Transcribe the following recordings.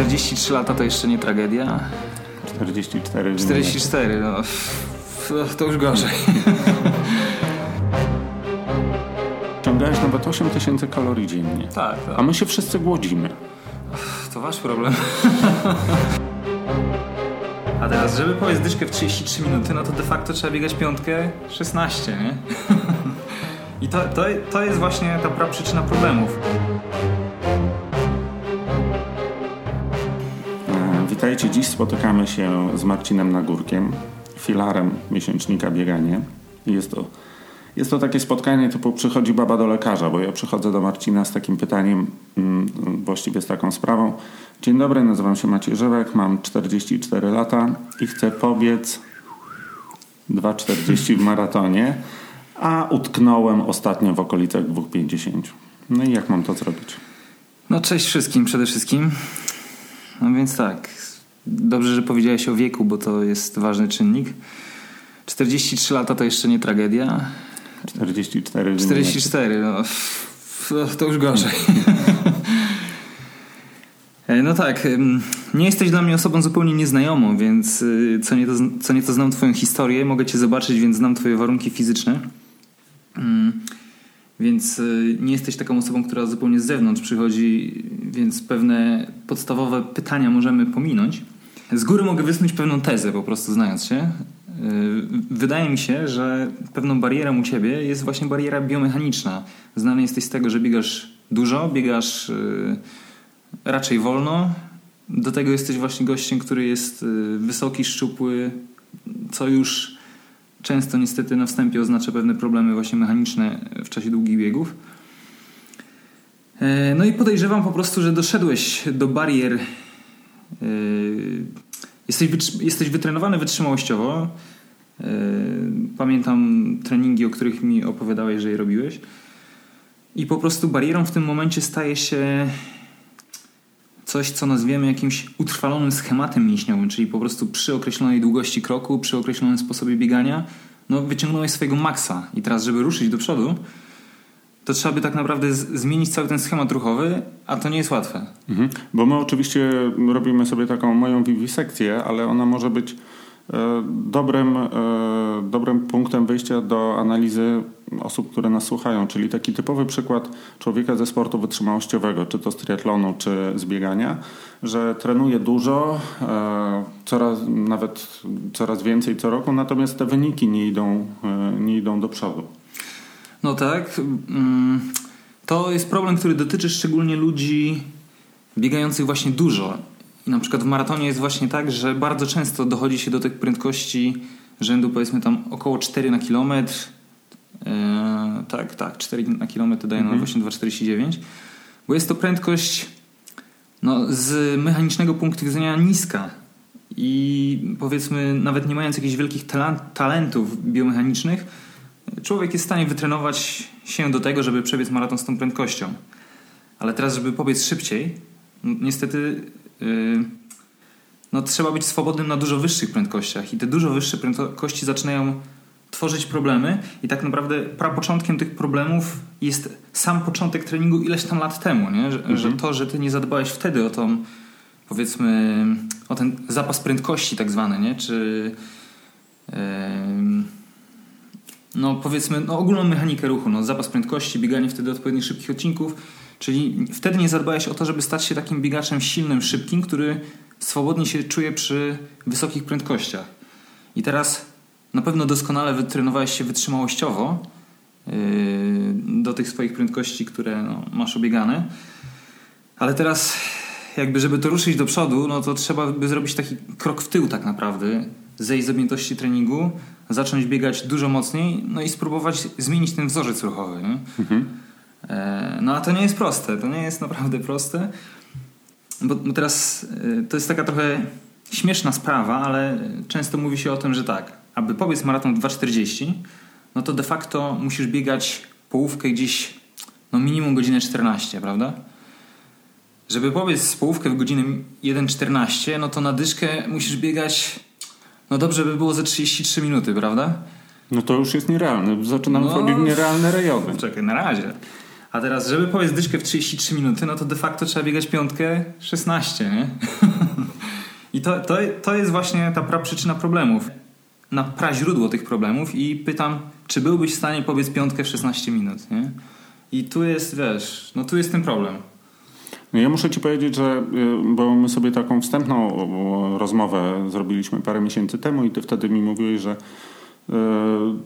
43 lata to jeszcze nie tragedia. 44. 44, no. To już gorzej. Ciągałeś nawet 8 tysięcy kalorii dziennie. Tak, A tak. my się wszyscy głodzimy. To wasz problem. A teraz, żeby powiedzieć dyszkę w 33 minuty, no to de facto trzeba biegać piątkę 16, nie? I to, to, to jest właśnie ta praprzyczyna problemów. Witajcie, dziś spotykamy się z Marcinem Nagórkiem, filarem miesięcznika Bieganie. Jest to, jest to takie spotkanie typu przychodzi baba do lekarza, bo ja przychodzę do Marcina z takim pytaniem, mm, właściwie z taką sprawą. Dzień dobry, nazywam się Maciej Żywek, mam 44 lata i chcę pobiec 2,40 w maratonie, a utknąłem ostatnio w okolicach 2,50. No i jak mam to zrobić? No cześć wszystkim przede wszystkim. No więc tak, dobrze, że powiedziałeś o wieku, bo to jest ważny czynnik. 43 lata to jeszcze nie tragedia. 44 44, no to już gorzej. E, No tak, nie jesteś dla mnie osobą zupełnie nieznajomą, więc y, co nieco, co nieco znam twoją historię, mogę cię zobaczyć, więc znam twoje warunki fizyczne. Więc y, nie jesteś taką osobą, która zupełnie z zewnątrz przychodzi, więc pewne podstawowe pytania możemy pominąć. Z góry mogę wysnuć pewną tezę, po prostu znając się. Y, Wydaje mi się, że pewną barierą u ciebie jest właśnie bariera biomechaniczna. Znany jesteś z tego, że biegasz dużo, biegasz y, raczej wolno. Do tego jesteś właśnie gościem, który jest wysoki, szczupły, co już często niestety na wstępie oznacza pewne problemy właśnie mechaniczne w czasie długich biegów. E, No i podejrzewam po prostu, że doszedłeś do barier. e, Jesteś, jesteś wytrenowany wytrzymałościowo. E, Pamiętam treningi, o których mi opowiadałeś, że je robiłeś. I po prostu barierą w tym momencie staje się coś, co nazwiemy jakimś utrwalonym schematem mięśniowym, czyli po prostu przy określonej długości kroku, przy określonym sposobie biegania, no wyciągnąłeś swojego maksa. I teraz, żeby ruszyć do przodu, to trzeba by tak naprawdę zmienić cały ten schemat ruchowy, a to nie jest łatwe. Mhm. Bo my oczywiście robimy sobie taką moją wiwisekcję, ale ona może być dobrym, e, dobrym punktem wyjścia do analizy osób, które nas słuchają. Czyli taki typowy przykład człowieka ze sportu wytrzymałościowego, czy to z triatlonu, czy z biegania, że trenuje dużo, e, coraz, nawet coraz więcej co roku, natomiast te wyniki nie idą, e, nie idą do przodu. No tak. mm, To jest problem, który dotyczy szczególnie ludzi biegających właśnie dużo. Na przykład w maratonie jest właśnie tak, że bardzo często dochodzi się do tych prędkości rzędu powiedzmy tam około 4 na kilometr. Eee, tak, tak, 4 na kilometr daje nam właśnie 2,49. Bo jest to prędkość no, z mechanicznego punktu widzenia niska. I powiedzmy, nawet nie mając jakichś wielkich talentów biomechanicznych, człowiek jest w stanie wytrenować się do tego, żeby przebiec maraton z tą prędkością. Ale teraz, żeby pobiec szybciej, no, niestety yy, no, trzeba być swobodnym na dużo wyższych prędkościach. I te dużo wyższe prędkości zaczynają tworzyć problemy. I tak naprawdę prapoczątkiem tych problemów jest sam początek treningu ileś tam lat temu. Nie? Że, że to, że ty nie zadbałeś wtedy o tą, powiedzmy, o ten zapas prędkości tak zwany, nie? czy em, no powiedzmy, no ogólną mechanikę ruchu, no zapas prędkości, bieganie wtedy odpowiednich szybkich odcinków, czyli wtedy nie zadbałeś o to, żeby stać się takim biegaczem silnym, szybkim, który swobodnie się czuje przy wysokich prędkościach. I teraz na pewno doskonale wytrenowałeś się wytrzymałościowo yy, do tych swoich prędkości, które no, masz obiegane, ale teraz jakby żeby to ruszyć do przodu, no to trzeba by zrobić taki krok w tył tak naprawdę, zejść z objętości treningu, zacząć biegać dużo mocniej, no i spróbować zmienić ten wzorzec ruchowy. Nie? E, No a to nie jest proste, to nie jest naprawdę proste, bo, bo teraz e, to jest taka trochę śmieszna sprawa, ale często mówi się o tym, że tak, aby pobiec maraton 2,40, no to de facto musisz biegać połówkę gdzieś, no minimum godzinę 14, prawda? Żeby pobiec połówkę w godzinę 1,14, no to na dyszkę musisz biegać, no dobrze by było ze 33 minuty, prawda? No to już jest nierealne. Zaczynamy No. w nierealne rejony. Czekaj, na razie. A teraz, żeby powiedzieć dyszkę w 33 minuty, no to de facto trzeba biegać piątkę 16, nie? I to, to, to jest właśnie ta praprzyczyna problemów. Na praźródło tych problemów i pytam, czy byłbyś w stanie pobiec piątkę w 16 minut, nie? I tu jest, wiesz, no tu jest ten problem. No ja muszę ci powiedzieć, że y, bo my sobie taką wstępną rozmowę zrobiliśmy parę miesięcy temu i ty wtedy mi mówiłeś, że y,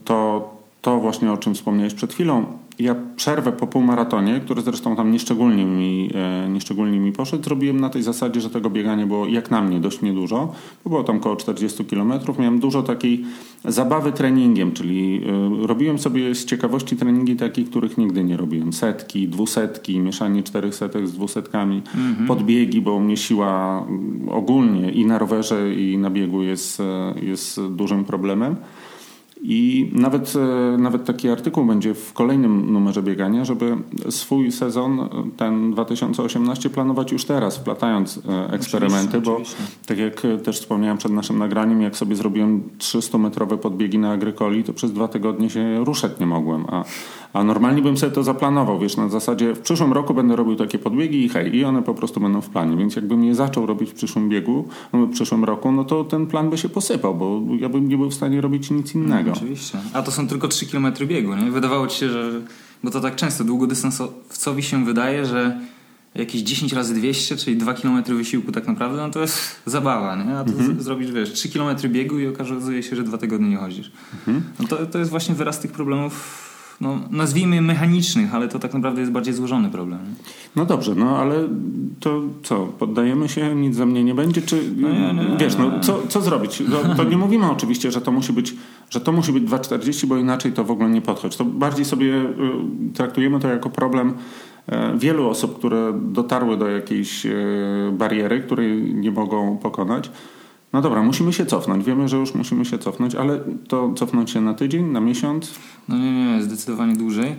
to, to właśnie o czym wspomniałeś przed chwilą, ja przerwę po półmaratonie, który zresztą tam nieszczególnie mi, e, nieszczególnie mi poszedł, zrobiłem na tej zasadzie, że tego biegania było jak na mnie dość niedużo, bo było tam około 40 km. Miałem dużo takiej zabawy treningiem, czyli e, robiłem sobie z ciekawości treningi takich, których nigdy nie robiłem. Setki, dwusetki, mieszanie czterech setek z dwusetkami, mhm. podbiegi, bo u mnie siła ogólnie i na rowerze i na biegu jest, e, jest dużym problemem. I nawet, e, nawet taki artykuł będzie w kolejnym numerze biegania, żeby swój sezon, ten 2018, planować już teraz, wplatając e, eksperymenty, oczywiście, bo oczywiście. tak jak też wspomniałem przed naszym nagraniem, jak sobie zrobiłem 300-metrowe podbiegi na Agrykoli, to przez dwa tygodnie się ruszać nie mogłem, a, a normalnie bym sobie to zaplanował, wiesz, na zasadzie w przyszłym roku będę robił takie podbiegi i hej, i one po prostu będą w planie. Więc jakbym je zaczął robić w przyszłym biegu, w przyszłym roku, no to ten plan by się posypał, bo ja bym nie był w stanie robić nic innego. No, oczywiście. A to są tylko 3 km biegu, nie? Wydawało ci się, że... Bo to tak często długodystansowcowi się wydaje, że jakieś 10 razy 200, czyli 2 km wysiłku tak naprawdę, no to jest zabawa, nie? A tu mhm. zrobisz, wiesz, 3 km biegu i okazuje się, że dwa tygodnie nie chodzisz. Mhm. No to, to jest właśnie wyraz tych problemów no, nazwijmy mechanicznych, ale to tak naprawdę jest bardziej złożony problem. No dobrze, no ale to co, poddajemy się, nic za mnie nie będzie, czy no nie, nie, wiesz, no co, co zrobić? No, to nie mówimy oczywiście, że to musi być, że to musi być 2,40, bo inaczej to w ogóle nie podchodzi. To bardziej sobie y, traktujemy to jako problem e, wielu osób, które dotarły do jakiejś e, bariery, której nie mogą pokonać. No dobra, musimy się cofnąć. Wiemy, że już musimy się cofnąć, ale to cofnąć się na tydzień, na miesiąc? No nie, nie, zdecydowanie dłużej.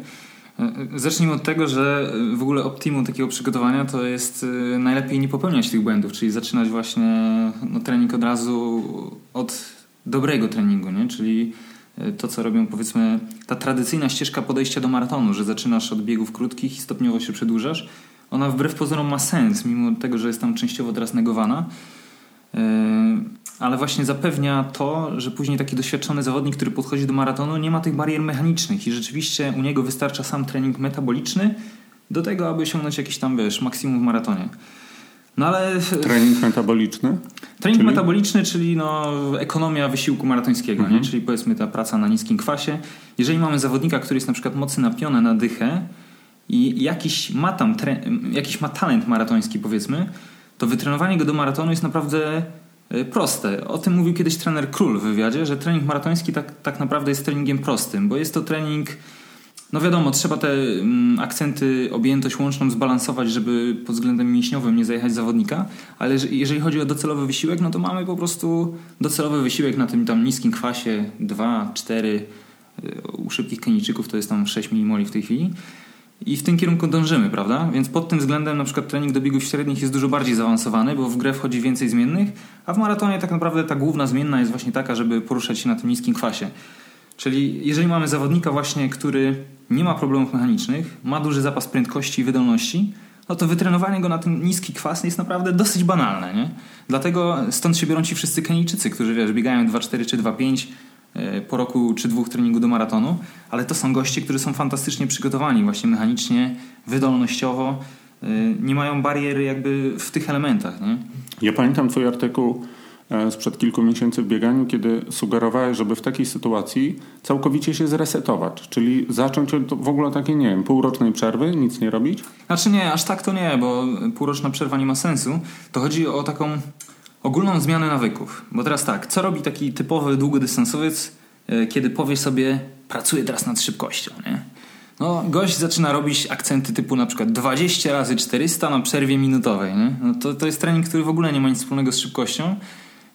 E, e, zacznijmy od tego, że w ogóle optimum takiego przygotowania to jest e, najlepiej nie popełniać tych błędów, czyli zaczynać właśnie no, trening od razu od dobrego treningu, nie? czyli to, co robią powiedzmy ta tradycyjna ścieżka podejścia do maratonu, że zaczynasz od biegów krótkich i stopniowo się przedłużasz. Ona wbrew pozorom ma sens, mimo tego, że jest tam częściowo teraz negowana. Yy, ale właśnie zapewnia to, że później taki doświadczony zawodnik, który podchodzi do maratonu, nie ma tych barier mechanicznych i rzeczywiście u niego wystarcza sam trening metaboliczny do tego, aby osiągnąć jakiś tam, wiesz, maksimum w maratonie. No ale... Trening metaboliczny? Trening czyli? metaboliczny, czyli no, ekonomia wysiłku maratońskiego, mhm. nie? czyli powiedzmy ta praca na niskim kwasie. Jeżeli mamy zawodnika, który jest na przykład mocny napiony na dychę i jakiś ma tam jakiś ma talent maratoński powiedzmy, to wytrenowanie go do maratonu jest naprawdę e, proste. O tym mówił kiedyś trener Król w wywiadzie, że trening maratoński tak, tak naprawdę jest treningiem prostym, bo jest to trening, no wiadomo, trzeba te mm, akcenty, objętość łączną zbalansować, żeby pod względem mięśniowym nie zajechać zawodnika, ale jeżeli chodzi o docelowy wysiłek, no to mamy po prostu docelowy wysiłek na tym tam niskim kwasie 2, 4, e, u szybkich Kenijczyków to jest tam 6 mmol w tej chwili i w tym kierunku dążymy, prawda? Więc pod tym względem na przykład trening do biegów średnich jest dużo bardziej zaawansowany, bo w grę wchodzi więcej zmiennych, a w maratonie tak naprawdę ta główna zmienna jest właśnie taka, żeby poruszać się na tym niskim kwasie. Czyli jeżeli mamy zawodnika właśnie, który nie ma problemów mechanicznych, ma duży zapas prędkości i wydolności, no to wytrenowanie go na ten niski kwas jest naprawdę dosyć banalne, nie? Dlatego stąd się biorą ci wszyscy Kenijczycy, którzy wiesz, biegają 2.4 czy 2.5 E, po roku czy dwóch treningu do maratonu, ale to są goście, którzy są fantastycznie przygotowani właśnie mechanicznie, wydolnościowo, e, nie mają bariery jakby w tych elementach. Nie? Ja pamiętam twój artykuł e, sprzed kilku miesięcy w bieganiu, kiedy sugerowałeś, żeby w takiej sytuacji całkowicie się zresetować, czyli zacząć od w ogóle takiej, nie wiem, półrocznej przerwy, nic nie robić? Znaczy nie, aż tak to nie, bo półroczna przerwa nie ma sensu. To chodzi o taką ogólną zmianę nawyków. Bo teraz tak, co robi taki typowy długodystansowiec, e, kiedy powie sobie, pracuję teraz nad szybkością, nie? No, gość zaczyna robić akcenty typu na przykład 20 razy 400 na przerwie minutowej, nie? No to, to jest trening, który w ogóle nie ma nic wspólnego z szybkością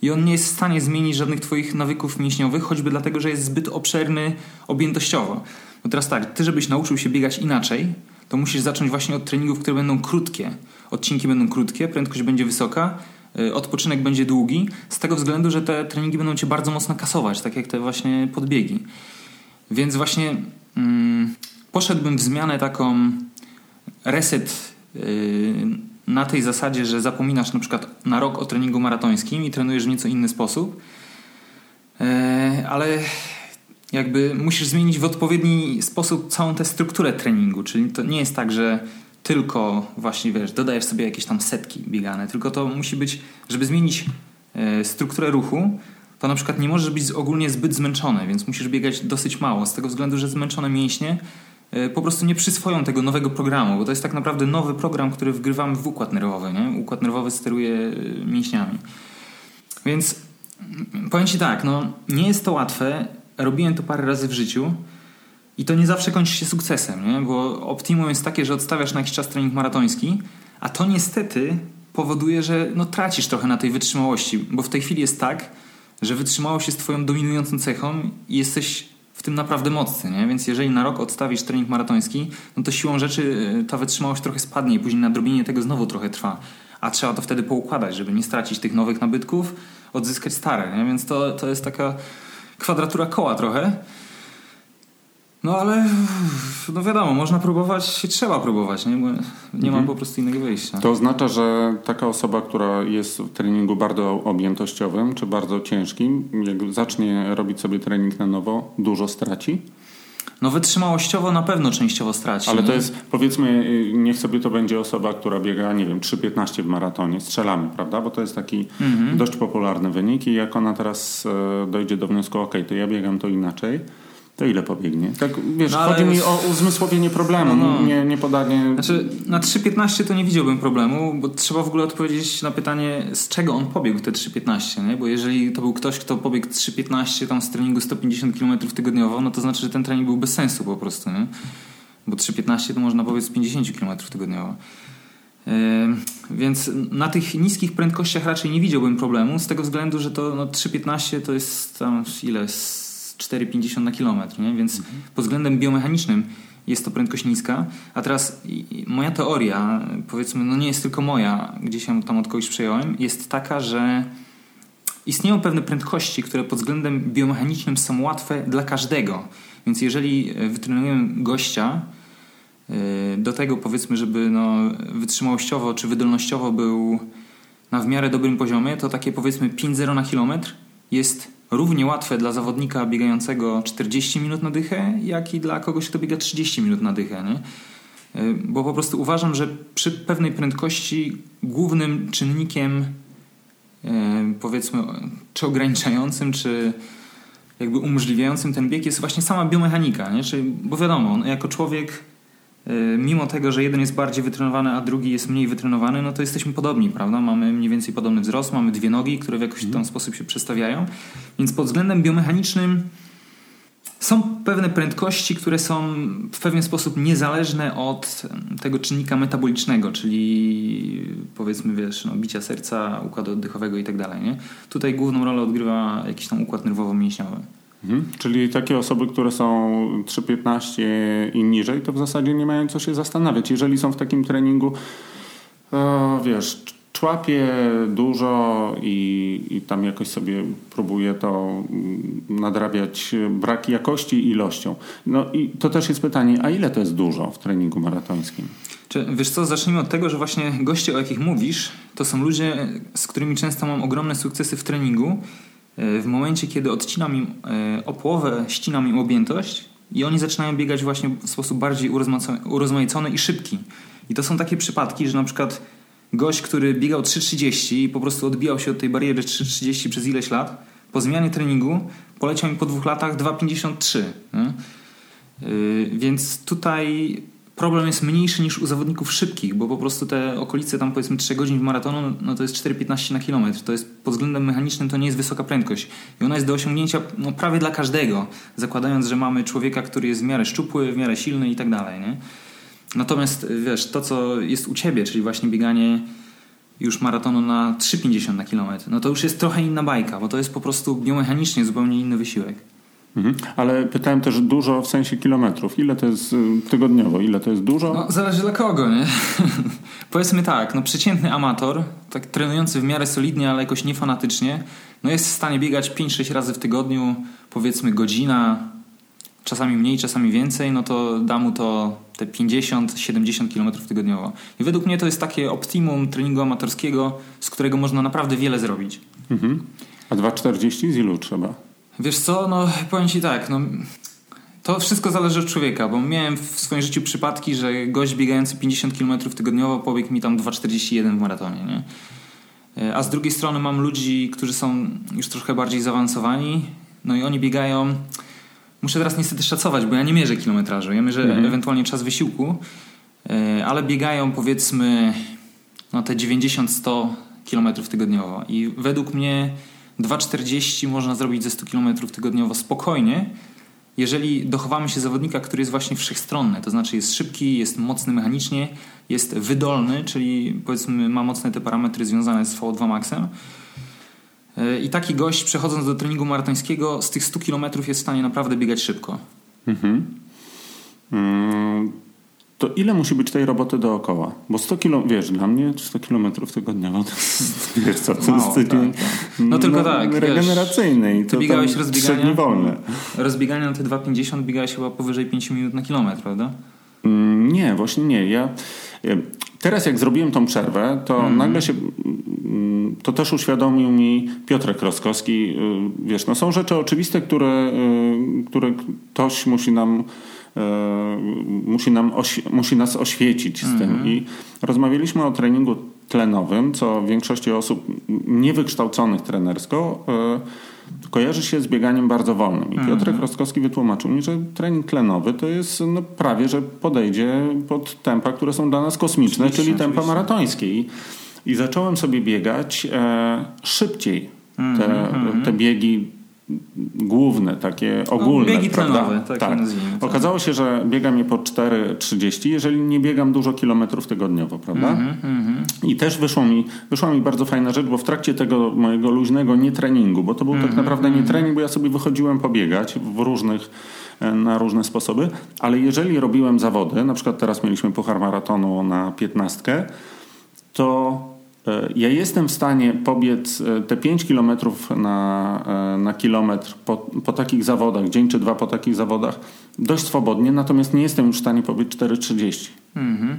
i on nie jest w stanie zmienić żadnych twoich nawyków mięśniowych, choćby dlatego, że jest zbyt obszerny objętościowo. No teraz tak, ty żebyś nauczył się biegać inaczej, to musisz zacząć właśnie od treningów, które będą krótkie. Odcinki będą krótkie, prędkość będzie wysoka, odpoczynek będzie długi, z tego względu, że te treningi będą cię bardzo mocno kasować, tak jak te właśnie podbiegi. Więc właśnie mm, poszedłbym w zmianę taką reset yy, na tej zasadzie, że zapominasz na przykład na rok o treningu maratońskim i trenujesz w nieco inny sposób, yy, ale jakby musisz zmienić w odpowiedni sposób całą tę strukturę treningu, czyli to nie jest tak, że tylko właśnie wiesz, dodajesz sobie jakieś tam setki biegane, tylko to musi być, żeby zmienić yy, strukturę ruchu, to na przykład nie możesz być ogólnie zbyt zmęczony, więc musisz biegać dosyć mało, z tego względu, że zmęczone mięśnie e, po prostu nie przyswoją tego nowego programu, bo to jest tak naprawdę nowy program, który wgrywamy w układ nerwowy. Nie? Układ nerwowy steruje e, mięśniami. Więc mm, powiem Ci tak, no, nie jest to łatwe. Robiłem to parę razy w życiu i to nie zawsze kończy się sukcesem, nie? bo optimum jest takie, że odstawiasz na jakiś czas trening maratoński, a to niestety powoduje, że no, tracisz trochę na tej wytrzymałości, bo w tej chwili jest tak, że wytrzymałość jest twoją dominującą cechą i jesteś w tym naprawdę mocny, nie? Więc jeżeli na rok odstawisz trening maratoński, no to siłą rzeczy e, ta wytrzymałość trochę spadnie i później nadrobienie tego znowu trochę trwa. A trzeba to wtedy poukładać, żeby nie stracić tych nowych nabytków, odzyskać stare, nie? Więc to, to jest taka kwadratura koła trochę. No ale no wiadomo, można próbować, trzeba próbować, nie? Bo nie mhm. mam po prostu innego wyjścia. To oznacza, że taka osoba, która jest w treningu bardzo objętościowym czy bardzo ciężkim, jak zacznie robić sobie trening na nowo, dużo straci? No wytrzymałościowo na pewno częściowo straci. Ale to jest, powiedzmy, niech sobie to będzie osoba, która biega, nie wiem, 3.15 w maratonie. Strzelamy, prawda? Bo to jest taki mhm. dość popularny wynik i jak ona teraz e, dojdzie do wniosku, ok, to ja biegam to inaczej, to ile pobiegnie? Tak, wiesz, no, chodzi mi o uzmysłowienie problemu, no, no. Nie, nie podanie... Znaczy, na 3.15 to nie widziałbym problemu, bo trzeba w ogóle odpowiedzieć na pytanie, z czego on pobiegł te 3.15, nie? Bo jeżeli to był ktoś, kto pobiegł 3.15 tam z treningu 150 km tygodniowo, no to znaczy, że ten trening był bez sensu po prostu, nie? Bo 3.15 to można pobiec 50 km tygodniowo. Yy, więc na tych niskich prędkościach raczej nie widziałbym problemu, z tego względu, że to no, 3.15 to jest tam ile? 4,50 na kilometr, nie? więc mhm. pod względem biomechanicznym jest to prędkość niska. A teraz moja teoria, powiedzmy, no nie jest tylko moja, gdzieś ją tam od kogoś przejąłem, jest taka, że istnieją pewne prędkości, które pod względem biomechanicznym są łatwe dla każdego. Więc jeżeli e, wytrenujemy gościa e, do tego, powiedzmy, żeby no, wytrzymałościowo czy wydolnościowo był na w miarę dobrym poziomie, to takie powiedzmy 5-0 na kilometr jest równie łatwe dla zawodnika biegającego 40 minut na dychę, jak i dla kogoś, kto biega 30 minut na dychę. Nie? Y, bo po prostu uważam, że przy pewnej prędkości głównym czynnikiem y, powiedzmy czy ograniczającym, czy jakby umożliwiającym ten bieg jest właśnie sama biomechanika. Nie? Czyli, bo wiadomo, no, jako człowiek mimo tego, że jeden jest bardziej wytrenowany, a drugi jest mniej wytrenowany, no to jesteśmy podobni, prawda? Mamy mniej więcej podobny wzrost, mamy dwie nogi, które w jakiś tam sposób się przestawiają. Więc pod względem biomechanicznym są pewne prędkości, które są w pewien sposób niezależne od tego czynnika metabolicznego, czyli powiedzmy, wiesz, no, bicia serca, układu oddechowego i tak dalej. Nie? Tutaj główną rolę odgrywa jakiś tam układ nerwowo-mięśniowy. Mhm. Czyli takie osoby, które są 3,15 i niżej, to w zasadzie nie mają co się zastanawiać. Jeżeli są w takim treningu, wiesz, człapie dużo i, i tam jakoś sobie próbuje to nadrabiać brak jakości ilością. No i to też jest pytanie, a ile to jest dużo w treningu maratońskim? Czy, wiesz co, zacznijmy od tego, że właśnie goście, o jakich mówisz, to są ludzie, z którymi często mam ogromne sukcesy w treningu E, w momencie, kiedy odcinam im e, o połowę, ścinam im objętość i oni zaczynają biegać właśnie w sposób bardziej urozmaicony i szybki. I to są takie przypadki, że na przykład gość, który biegał 3,30 i po prostu odbijał się od tej bariery 3,30 przez ileś lat, po zmianie treningu poleciał mi po dwóch latach 2,53. Yy, więc tutaj problem jest mniejszy niż u zawodników szybkich, bo po prostu te okolice tam powiedzmy 3 godzin w maratonu, no to jest 4,15 na kilometr. To jest pod względem mechanicznym to nie jest wysoka prędkość. I ona jest do osiągnięcia no, prawie dla każdego, zakładając, że mamy człowieka, który jest w miarę szczupły, w miarę silny i tak dalej. Nie? Natomiast wiesz, to co jest u ciebie, czyli właśnie bieganie już maratonu na 3,50 na kilometr, no to już jest trochę inna bajka, bo to jest po prostu biomechanicznie zupełnie inny wysiłek. Mhm. Ale pytałem też dużo w sensie kilometrów. Ile to jest y, tygodniowo? Ile to jest dużo? No, zależy dla kogo, nie? Powiedzmy tak, no przeciętny amator, tak trenujący w miarę solidnie, ale jakoś niefanatycznie, no jest w stanie biegać 5-6 razy w tygodniu, powiedzmy godzina, czasami mniej, czasami więcej, no to da mu to te 50-70 km tygodniowo. I według mnie to jest takie optimum treningu amatorskiego, z którego można naprawdę wiele zrobić. Mhm. A 2,40 z ilu trzeba? Wiesz co, no powiem Ci tak, no, to wszystko zależy od człowieka, bo miałem w swoim życiu przypadki, że gość biegający 50 km tygodniowo pobiegł mi tam 2,41 w maratonie, nie? E, a z drugiej strony mam ludzi, którzy są już trochę bardziej zaawansowani, no i oni biegają. Muszę teraz niestety szacować, bo ja nie mierzę kilometrażu, ja mierzę mhm. ewentualnie czas wysiłku, e, ale biegają powiedzmy no te 90-100 km tygodniowo. I według mnie 2,40 można zrobić ze 100 km tygodniowo spokojnie, jeżeli dochowamy się zawodnika, który jest właśnie wszechstronny, to znaczy jest szybki, jest mocny mechanicznie, jest wydolny, czyli powiedzmy ma mocne te parametry związane z VO2 maxem. E, I taki gość przechodząc do treningu maratońskiego z tych 100 km jest w stanie naprawdę biegać szybko. Mhm. Mm, to ile musi być tej roboty dookoła? Bo 100 km, wiesz, dla mnie 100 km tygodniowo to wiesz co, to jest tydzień tak, tak. No tylko no, tak, regeneracyjny i to biegałeś rozbiegania, wolne. Rozbiegania na te 2,50 biegałeś chyba powyżej 5 minut na kilometr, prawda? Mm, nie, właśnie nie. Ja Teraz jak zrobiłem tą przerwę, to mm. nagle się mm, to też uświadomił mi Piotrek Roskowski. Y, wiesz, no są rzeczy oczywiste, które, y, które ktoś musi nam musi, nam musi nas oświecić z tym. Mhm. I rozmawialiśmy o treningu tlenowym, co większości osób niewykształconych trenersko e, kojarzy się z bieganiem bardzo wolnym. I Piotrek mhm. Rostkowski wytłumaczył mi, że trening tlenowy to jest no, prawie, że podejdzie pod tempa, które są dla nas kosmiczne, oczywiście, czyli tempa oczywiście. maratońskie. I, I zacząłem sobie biegać e, szybciej. Te, mm-hmm. te biegi główne, takie ogólne. No, biegi tak, tak. nazwijmy. Tak. Okazało się, że biegam je po 4,30, jeżeli nie biegam dużo kilometrów tygodniowo, prawda? Mm -hmm, I też wyszło mi, wyszła mi bardzo fajna rzecz, bo w trakcie tego mojego luźnego nietreningu, bo to był mm -hmm, tak mhm, naprawdę nie mhm. trening, bo ja sobie wychodziłem pobiegać w różnych e, na różne sposoby, ale jeżeli robiłem zawody, na przykład teraz mieliśmy puchar maratonu na piętnastkę, to ja jestem w stanie pobiec e, te 5 km na, e, na kilometr po, po takich zawodach, dzień czy dwa po takich zawodach, dość swobodnie, natomiast nie jestem już w stanie pobiec 4,30. Mhm.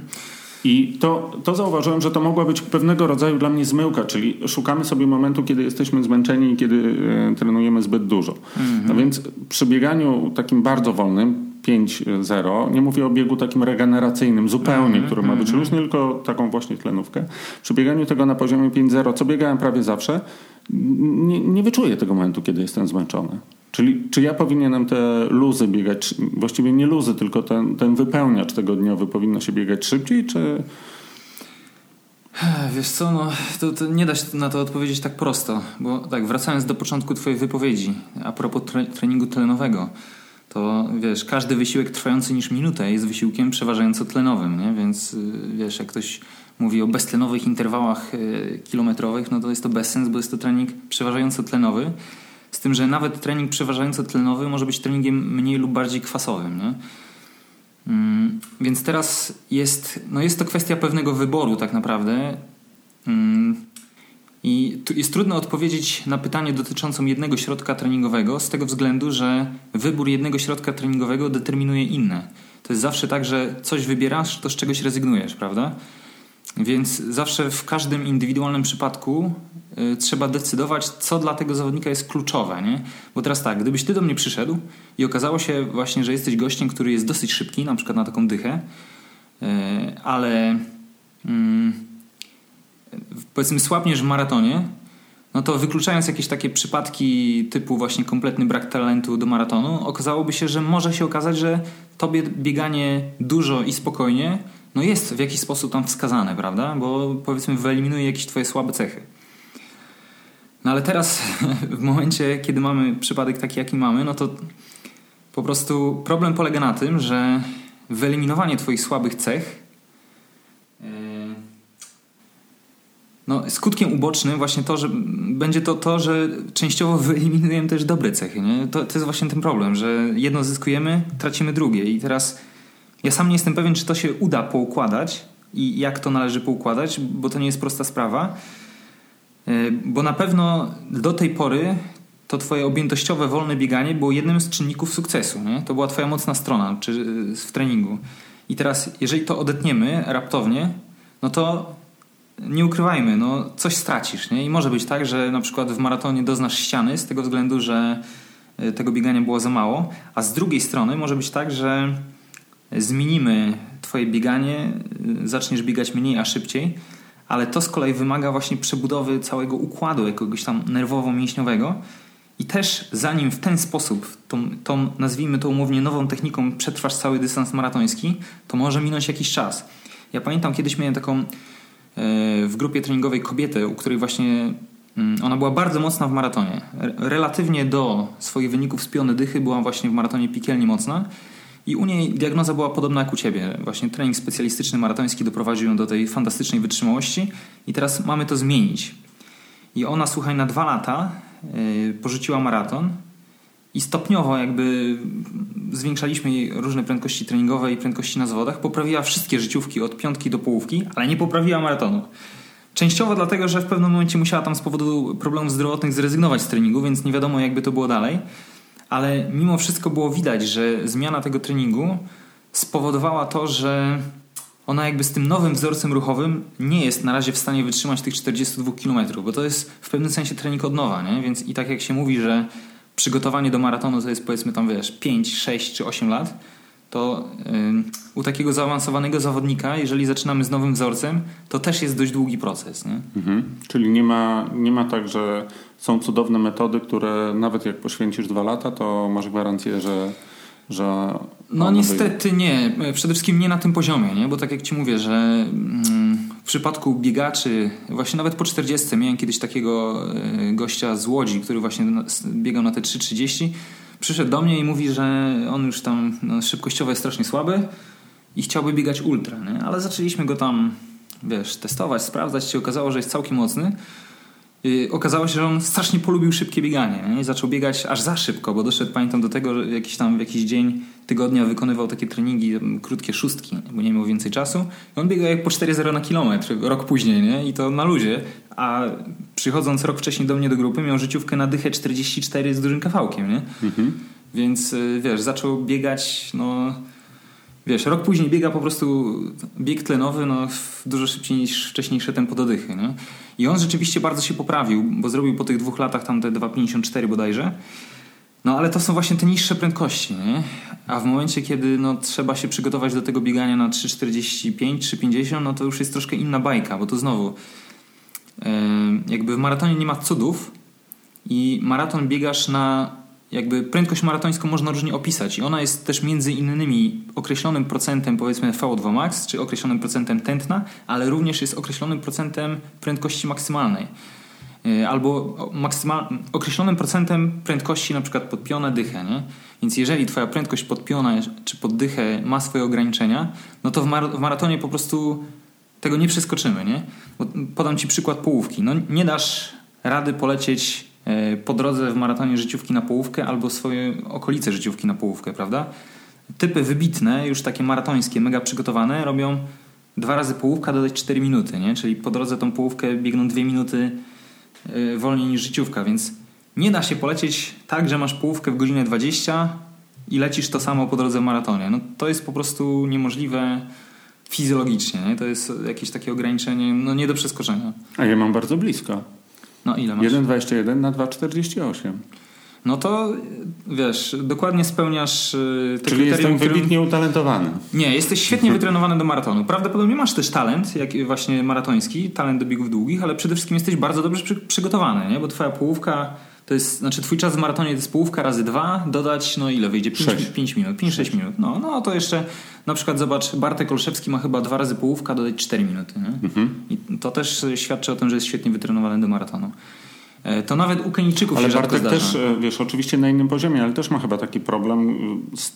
I to, to zauważyłem, że to mogła być pewnego rodzaju dla mnie zmyłka, czyli szukamy sobie momentu, kiedy jesteśmy zmęczeni i kiedy e, trenujemy zbyt dużo. Mhm. No więc przy bieganiu takim bardzo wolnym, 5-0. Nie mówię o biegu takim regeneracyjnym zupełnie, mm który ma być mm -hmm. tylko taką właśnie tlenówkę. Przy bieganiu tego na poziomie 5-0, co biegałem prawie zawsze, nie, nie wyczuję tego momentu, kiedy jestem zmęczony. Czyli czy ja powinienem te luzy biegać, właściwie nie luzy, tylko ten, ten wypełniacz tygodniowy powinno się biegać szybciej, czy... Wiesz co, no, to, to, nie da się na to odpowiedzieć tak prosto, bo tak, wracając do początku twojej wypowiedzi a propos treningu tlenowego, to wiesz, każdy wysiłek trwający niż minutę jest wysiłkiem przeważająco tlenowym, nie? więc y, wiesz, jak ktoś mówi o beztlenowych interwałach y, kilometrowych, no to jest to bezsens, bo jest to trening przeważająco tlenowy, z tym, że nawet trening przeważająco tlenowy może być treningiem mniej lub bardziej kwasowym. Nie? Mm, więc teraz jest, no jest to kwestia pewnego wyboru tak naprawdę. I jest trudno odpowiedzieć na pytanie dotyczące jednego środka treningowego, z tego względu, że wybór jednego środka treningowego determinuje inne. To jest zawsze tak, że coś wybierasz, to z czegoś rezygnujesz, prawda? Więc zawsze w każdym indywidualnym przypadku y, trzeba decydować, co dla tego zawodnika jest kluczowe. Nie? Bo teraz tak, gdybyś ty do mnie przyszedł i okazało się właśnie, że jesteś gościem, który jest dosyć szybki, na przykład na taką dychę, y, ale. Y, powiedzmy słabniesz w maratonie, no to wykluczając jakieś takie przypadki typu właśnie kompletny brak talentu do maratonu, okazałoby się, że może się okazać, że tobie bieganie dużo i spokojnie no jest w jakiś sposób tam wskazane, prawda? Bo powiedzmy wyeliminuje jakieś twoje słabe cechy. No ale teraz w momencie, kiedy mamy przypadek taki, jaki mamy, no to po prostu problem polega na tym, że wyeliminowanie twoich słabych cech no, skutkiem ubocznym właśnie to, że będzie to to, że częściowo wyeliminujemy też dobre cechy. Nie? To, to jest właśnie ten problem, że jedno zyskujemy, tracimy drugie. I teraz ja sam nie jestem pewien, czy to się uda poukładać i jak to należy poukładać, bo to nie jest prosta sprawa. E, bo na pewno do tej pory to twoje objętościowe, wolne bieganie było jednym z czynników sukcesu. Nie? To była twoja mocna strona czy y, w treningu. I teraz, jeżeli to odetniemy raptownie, no to nie ukrywajmy, no coś stracisz. Nie? I może być tak, że na przykład w maratonie doznasz ściany z tego względu, że y, tego biegania było za mało, a z drugiej strony może być tak, że zmienimy twoje bieganie, y, zaczniesz biegać mniej, a szybciej, ale to z kolei wymaga właśnie przebudowy całego układu jakiegoś tam nerwowo-mięśniowego i też zanim w ten sposób, tą, tą nazwijmy to umownie nową techniką przetrwasz cały dystans maratoński, to może minąć jakiś czas. Ja pamiętam kiedyś miałem taką e, w grupie treningowej kobietę, u której właśnie mm, ona była bardzo mocna w maratonie. Relatywnie do swoich wyników z piony dychy była właśnie w maratonie piekielnie mocna i u niej diagnoza była podobna jak u ciebie. Właśnie trening specjalistyczny maratoński doprowadził ją do tej fantastycznej wytrzymałości i teraz mamy to zmienić. I ona, słuchaj, na dwa lata yy, porzuciła maraton i stopniowo jakby zwiększaliśmy jej różne prędkości treningowe i prędkości na zawodach. Poprawiła wszystkie życiówki od piątki do połówki, ale nie poprawiła maratonu. Częściowo dlatego, że w pewnym momencie musiała tam z powodu problemów zdrowotnych zrezygnować z treningu, więc nie wiadomo jakby to było dalej ale mimo wszystko było widać, że zmiana tego treningu spowodowała to, że ona jakby z tym nowym wzorcem ruchowym nie jest na razie w stanie wytrzymać tych 42 km, bo to jest w pewnym sensie trening od nowa, nie? Więc i tak jak się mówi, że przygotowanie do maratonu to jest powiedzmy tam wiesz 5, 6 czy 8 lat, to yy, u takiego zaawansowanego zawodnika, jeżeli zaczynamy z nowym wzorcem, to też jest dość długi proces. Nie? Mhm. Czyli nie ma, nie ma tak, że są cudowne metody, które nawet jak poświęcisz dwa lata, to masz gwarancję, że. że no niestety nie. Przede wszystkim nie na tym poziomie, nie? bo tak jak ci mówię, że mm, w przypadku biegaczy, właśnie nawet po 40, miałem kiedyś takiego e, gościa z Łodzi, który właśnie biegał na te 3.30 przyszedł do mnie i mówi, że on już tam no, szybkościowo jest strasznie słaby i chciałby biegać ultra, nie? ale zaczęliśmy go tam, wiesz, testować, sprawdzać, się okazało, że jest całkiem mocny. I okazało się, że on strasznie polubił szybkie bieganie nie? i zaczął biegać aż za szybko, bo doszedł, pamiętam, do tego, że jakiś tam w jakiś dzień tygodnia wykonywał takie treningi, krótkie szóstki, bo nie miał więcej czasu. I on biegał jak po 4,0 na kilometr rok później nie? i to na luzie, a przychodząc rok wcześniej do mnie do grupy miał życiówkę na dychę 44 z dużym kawałkiem, nie? Mhm. Więc y, wiesz, zaczął biegać, no wiesz, rok później biega po prostu bieg tlenowy no, dużo szybciej niż wcześniejsze tempo do dychy. Nie? I on rzeczywiście bardzo się poprawił, bo zrobił po tych dwóch latach tam te 2,54 bodajże. No ale to są właśnie te niższe prędkości, nie? A w momencie, kiedy no, trzeba się przygotować do tego biegania na 3,45, 3,50, no to już jest troszkę inna bajka, bo to znowu jakby w maratonie nie ma cudów i maraton biegasz na jakby prędkość maratońską można różnie opisać i ona jest też między innymi określonym procentem powiedzmy VO2 max, czy określonym procentem tętna, ale również jest określonym procentem prędkości maksymalnej e, albo określonym procentem prędkości na przykład podpiona dychę, nie? Więc jeżeli twoja prędkość podpiona czy poddychę ma swoje ograniczenia, no to w, w maratonie po prostu tego nie przeskoczymy, nie? Podam ci przykład połówki. No nie dasz rady polecieć po drodze w maratonie życiówki na połówkę albo swoje okolice życiówki na połówkę, prawda? Typy wybitne, już takie maratońskie, mega przygotowane, robią dwa razy połówka dodać 4 minuty, nie? Czyli po drodze tą połówkę biegną 2 minuty e, wolniej niż życiówka, więc nie da się polecieć tak, że masz połówkę w godzinę 20 i lecisz to samo po drodze w maratonie. No, to jest po prostu niemożliwe fizjologicznie. Nie? To jest jakieś takie ograniczenie no, nie do przeskoczenia. A ja mam bardzo blisko. No ile masz? 1,21 na 2,48. No to wiesz, dokładnie spełniasz y, te Czyli jestem wybitnie którym... utalentowany. Nie, jesteś świetnie wytrenowany do maratonu. Prawdopodobnie masz też talent, jak właśnie maratoński, talent do biegów długich, ale przede wszystkim jesteś bardzo dobrze przy, przygotowany, nie? bo twoja połówka to jest, znaczy twój czas w maratonie to jest połówka razy dwa, dodać, no ile wyjdzie? 5, minut, 5-6 minut. No, no to jeszcze na przykład zobacz, Bartek Olszewski ma chyba dwa razy połówka, dodać 4 minuty. Mhm. I to też świadczy o tym, że jest świetnie wytrenowany do maratonu. E, to nawet u Kenijczyków ale się Bartek zdarza. też, wiesz, oczywiście na innym poziomie, ale też ma chyba taki problem e, z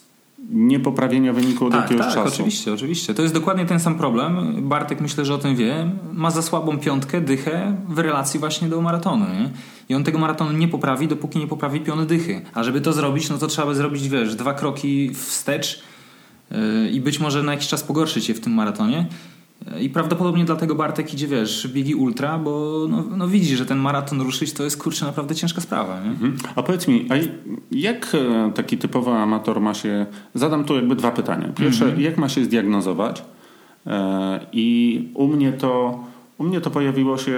niepoprawienia wyniku od tak, jakiegoś tak, czasu. oczywiście, oczywiście. To jest dokładnie ten sam problem. Bartek myślę, że o tym wie. Ma za słabą piątkę, dychę w relacji właśnie do maratonu. Nie? I on tego maratonu nie poprawi, dopóki nie poprawi piony dychy. A żeby to zrobić, no to trzeba by zrobić, wiesz, dwa kroki wstecz yy, i być może na jakiś czas pogorszyć się w tym maratonie. I prawdopodobnie dlatego Bartek idzie, wiesz, biegi ultra, bo no, no widzi, że ten maraton ruszyć to jest kurczę naprawdę ciężka sprawa. Nie? Mhm. A powiedz mi, a jak e, taki typowy amator ma się. Zadam tu jakby dwa pytania. Pierwsze, mhm. jak ma się zdiagnozować? E, I u mnie to. U mnie to pojawiło się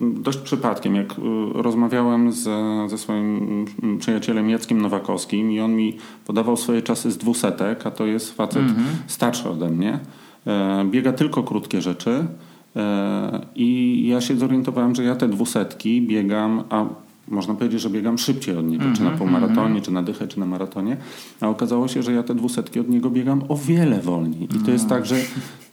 dość przypadkiem, jak e, rozmawiałem z, ze swoim przyjacielem Jackiem Nowakowskim i on mi podawał swoje czasy z dwusetek, a to jest facet mm -hmm. starszy ode mnie. E, biega tylko krótkie rzeczy e, i ja się zorientowałem, że ja te dwusetki biegam, a można powiedzieć, że biegam szybciej od niego, mm -hmm, czy na mhm, półmaratonie, mm -hmm. czy na dychę, czy na maratonie, a okazało się, że ja te dwusetki od niego biegam o wiele wolniej. I to jest tak, że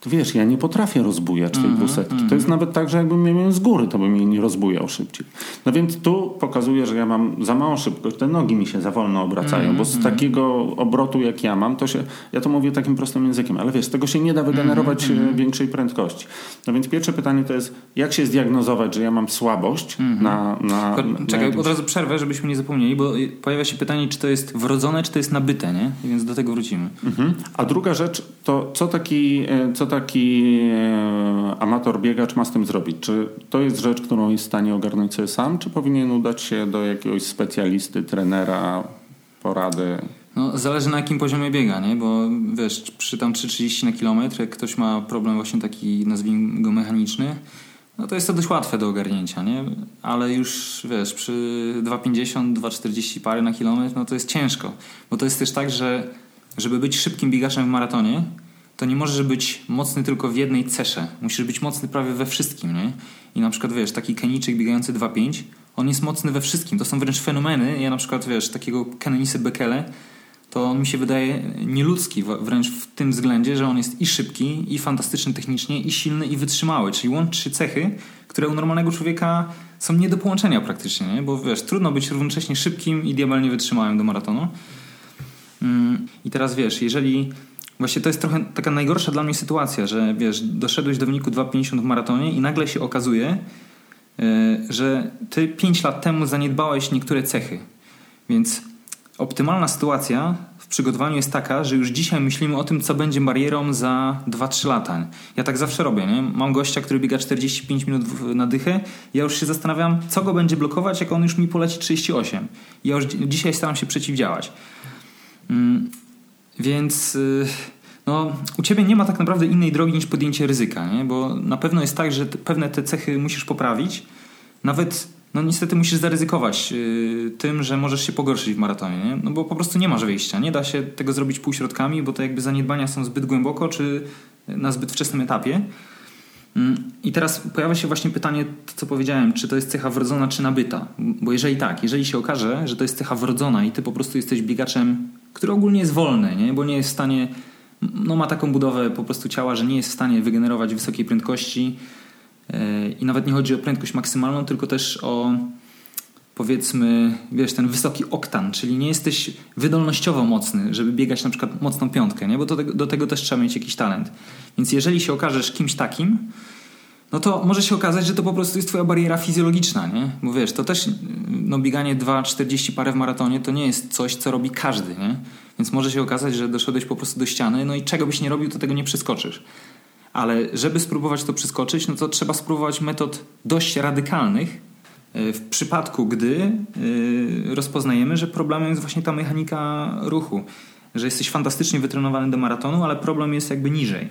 wiesz, ja nie potrafię rozbujać tej mm dwusetki. To jest nawet tak, że jakbym miał z góry, to bym jej nie rozbujał szybciej. No więc tu pokazuje, że ja mam za małą szybkość, te nogi mi się za wolno obracają, bo z mhm, takiego obrotu jak ja mam, to się, ja to mówię takim prostym językiem, ale wiesz, tego się nie da wygenerować mhm, e, większej prędkości. No więc pierwsze pytanie to jest, jak się zdiagnozować, że ja mam słabość na, na, Czekaj, na od razu przerwę, żebyśmy nie zapomnieli, bo pojawia się pytanie, czy to jest wrodzone, czy to jest nabyte, nie? Więc do tego wrócimy. Mhm. A druga rzecz, to co taki, e, co taki e, amator biegacz ma z tym zrobić? Czy to jest rzecz, którą jest w stanie ogarnąć sobie sam, czy powinien udać się do jakiegoś specjalisty, trenera, porady? No, zależy na jakim poziomie biega, nie? Bo wiesz, przy tam 3,30 na kilometr, jak ktoś ma problem właśnie taki, nazwijmy go mechaniczny, no to jest to dość łatwe do ogarnięcia, nie? Ale już wiesz, przy 2,50, 2,40 pary na kilometr, no to jest ciężko. Bo to jest też tak, że żeby być szybkim biegaczem w maratonie, to nie możesz być mocny tylko w jednej cesze. Musisz być mocny prawie we wszystkim, nie? I na przykład, wiesz, taki Kenijczyk biegający 2,5, on jest mocny we wszystkim. To są wręcz fenomeny. Ja na przykład, wiesz, takiego Kenenisy Bekele, to on mi się wydaje nieludzki wręcz w tym względzie, że on jest i szybki, i fantastyczny technicznie, i silny, i wytrzymały. Czyli łączy cechy, które u normalnego człowieka są nie do połączenia praktycznie, nie? bo wiesz, trudno być równocześnie szybkim i diabelnie wytrzymałym do maratonu. Mm, I teraz wiesz, jeżeli Właśnie to jest trochę taka najgorsza dla mnie sytuacja, że wiesz, doszedłeś do wyniku 2,50 w maratonie i nagle się okazuje, yy, że ty 5 lat temu zaniedbałeś niektóre cechy. Więc optymalna sytuacja w przygotowaniu jest taka, że już dzisiaj myślimy o tym, co będzie barierą za 2-3 lata. Ja tak zawsze robię. Nie? Mam gościa, który biega 45 minut na dychę. Ja już się zastanawiam, co go będzie blokować, jak on już mi poleci 38. Ja już dzisiaj staram się przeciwdziałać. Mm, więc y, no, u ciebie nie ma tak naprawdę innej drogi niż podjęcie ryzyka, nie? bo na pewno jest tak, że pewne te cechy musisz poprawić. Nawet no niestety musisz zaryzykować yy, tym, że możesz się pogorszyć w maratonie, nie? no bo po prostu nie masz wyjścia. Nie da się tego zrobić półśrodkami, bo to jakby zaniedbania są zbyt głęboko, czy na zbyt wczesnym etapie. Mm, I teraz pojawia się właśnie pytanie, to co powiedziałem, czy to jest cecha wrodzona, czy nabyta. Bo jeżeli tak, jeżeli się okaże, że to jest cecha wrodzona i ty po prostu jesteś biegaczem, który ogólnie jest wolny, nie? bo nie jest w stanie, no ma taką budowę po prostu ciała, że nie jest w stanie wygenerować wysokiej prędkości, i nawet nie chodzi o prędkość maksymalną, tylko też o powiedzmy, wiesz, ten wysoki oktan, czyli nie jesteś wydolnościowo mocny, żeby biegać na przykład mocną piątkę, nie? bo do tego, do tego też trzeba mieć jakiś talent. Więc jeżeli się okażesz kimś takim, no to może się okazać, że to po prostu jest twoja bariera fizjologiczna, nie? Bo wiesz, to też no, bieganie 2,40 parę w maratonie to nie jest coś, co robi każdy, nie? Więc może się okazać, że doszedłeś po prostu do ściany, no i czego byś nie robił, to tego nie przeskoczysz. Ale żeby spróbować to przeskoczyć, no to trzeba spróbować metod dość radykalnych e, w przypadku, gdy e, rozpoznajemy, że problemem jest właśnie ta mechanika ruchu. Że jesteś fantastycznie wytrenowany do maratonu, ale problem jest jakby niżej.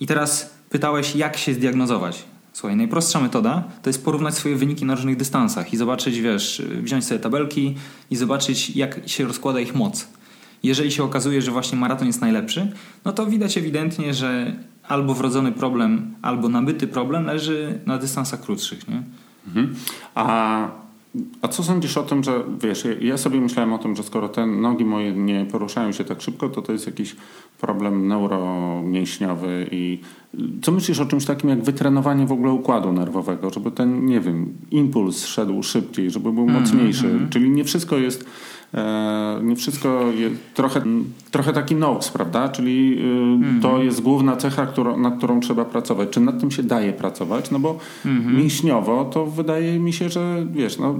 I teraz pytałeś, jak się zdiagnozować. Słuchaj, najprostsza metoda to jest porównać swoje wyniki na różnych dystansach i zobaczyć, wiesz, wziąć sobie tabelki i zobaczyć, jak się rozkłada ich moc. Jeżeli się okazuje, że właśnie maraton jest najlepszy, no to widać ewidentnie, że albo wrodzony problem, albo nabyty problem leży na dystansach krótszych. Nie? Mhm. A, a co sądzisz o tym, że wiesz, ja sobie myślałem o tym, że skoro te nogi moje nie poruszają się tak szybko, to to jest jakiś problem neuromięśniowy i co myślisz o czymś takim jak wytrenowanie w ogóle układu nerwowego, żeby ten, nie wiem, impuls szedł szybciej, żeby był mhm, mocniejszy, mm -hmm. czyli nie wszystko jest nie wszystko jest trochę, trochę taki notes, prawda? Czyli mm -hmm. to jest główna cecha, którą, nad którą trzeba pracować. Czy nad tym się daje pracować? No bo mm -hmm. mięśniowo to wydaje mi się, że wiesz, no,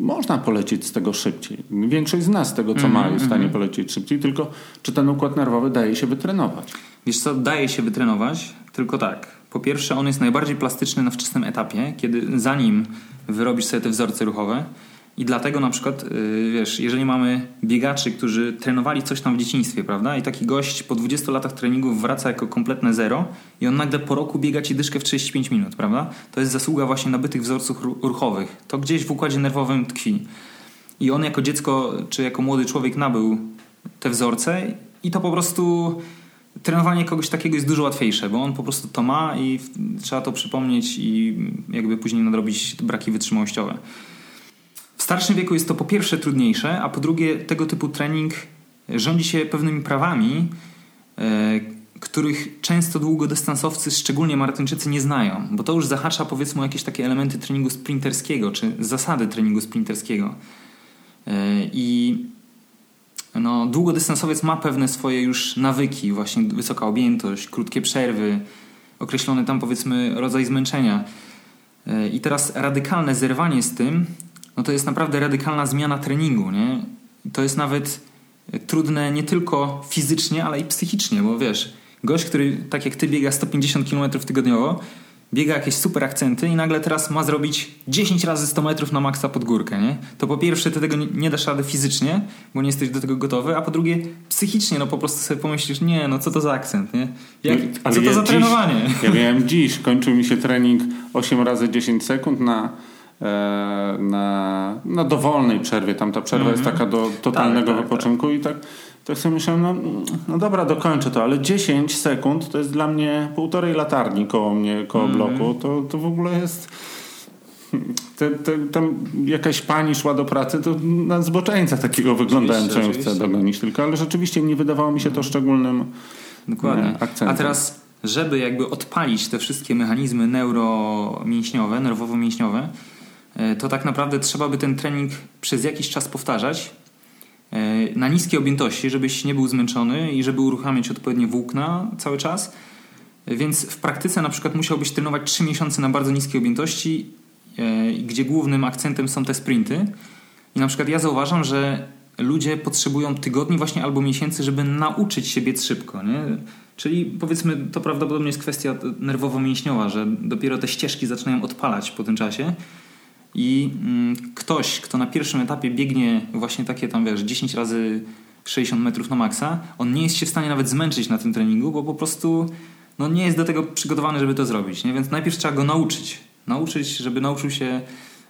można polecieć z tego szybciej. Większość z nas z tego, co mm -hmm. ma, jest w stanie mhm. polecieć szybciej, tylko czy ten układ nerwowy daje się wytrenować? Wiesz co, daje się wytrenować, tylko tak po pierwsze on jest najbardziej plastyczny na wczesnym etapie, kiedy zanim wyrobisz sobie te wzorce ruchowe, i dlatego na przykład, yy, wiesz, jeżeli mamy biegaczy, którzy trenowali coś tam w dzieciństwie, prawda? I taki gość po 20 latach treningów wraca jako kompletne zero i on nagle po roku biega ci dyszkę w 35 minut, prawda? To jest zasługa właśnie nabytych wzorców ruchowych. To gdzieś w układzie nerwowym tkwi. I on jako dziecko, czy jako młody człowiek nabył te wzorce i to po prostu trenowanie kogoś takiego jest dużo łatwiejsze, bo on po prostu to ma i trzeba to przypomnieć i jakby później nadrobić braki wytrzymałościowe. W starszym wieku jest to po pierwsze trudniejsze, a po drugie tego typu trening rządzi się pewnymi prawami, e, których często długodystansowcy, szczególnie maratończycy, nie znają, bo to już zahacza powiedzmy jakieś takie elementy treningu sprinterskiego, czy zasady treningu sprinterskiego. E, I no, długodystansowiec ma pewne swoje już nawyki, właśnie wysoka objętość, krótkie przerwy, określony tam powiedzmy rodzaj zmęczenia. E, I teraz radykalne zerwanie z tym no to jest naprawdę radykalna zmiana treningu, nie? To jest nawet trudne nie tylko fizycznie, ale i psychicznie, bo wiesz, gość, który tak jak ty biega 150 km tygodniowo, biega jakieś super akcenty i nagle teraz ma zrobić 10 razy 100 metrów na maksa pod górkę, nie? To po pierwsze ty tego nie, dasz rady fizycznie, bo nie jesteś do tego gotowy, a po drugie psychicznie, no po prostu sobie pomyślisz, nie, no co to za akcent, nie? Jak, no, co to ja za dziś, trenowanie? Ja miałem dziś, kończył mi się trening 8 razy 10 sekund na E, na, na dowolnej przerwie. Tam ta przerwa mm -hmm. jest mhm. taka do totalnego tak, tak, wypoczynku tak. i tak tak sobie myślałem, no, no dobra, dokończę to, ale 10 sekund to jest dla mnie półtorej latarni koło mnie, koło mm. bloku. To, to w ogóle jest... Te, te, tam jakaś pani szła do pracy, to na zboczeńca takiego wyglądałem, co ją chcę dogonić tylko, ale rzeczywiście nie wydawało mi się to mhm. szczególnym Dokładnie. E, akcentem. A teraz, żeby jakby odpalić te wszystkie mechanizmy neuromięśniowe, nerwowo-mięśniowe, E, to tak naprawdę trzeba by ten trening przez jakiś czas powtarzać e, na niskiej objętości, żebyś nie był zmęczony i żeby uruchamiać odpowiednie włókna cały czas. E, więc w praktyce na przykład musiałbyś trenować 3 miesiące na bardzo niskiej objętości, gdzie głównym akcentem są te sprinty. I na przykład ja zauważam, że ludzie potrzebują tygodni właśnie albo miesięcy, żeby nauczyć się biec szybko. Nie? Czyli powiedzmy, to prawdopodobnie jest kwestia nerwowo-mięśniowa, że dopiero te ścieżki zaczynają odpalać po tym czasie. I mm, ktoś, kto na pierwszym etapie biegnie właśnie takie tam, wiesz, 10 razy 60 metrów na maksa, on nie jest się w stanie nawet zmęczyć na tym treningu, bo po prostu no, nie jest do tego przygotowany, żeby to zrobić. Nie? Więc najpierw trzeba go nauczyć. Nauczyć, żeby nauczył się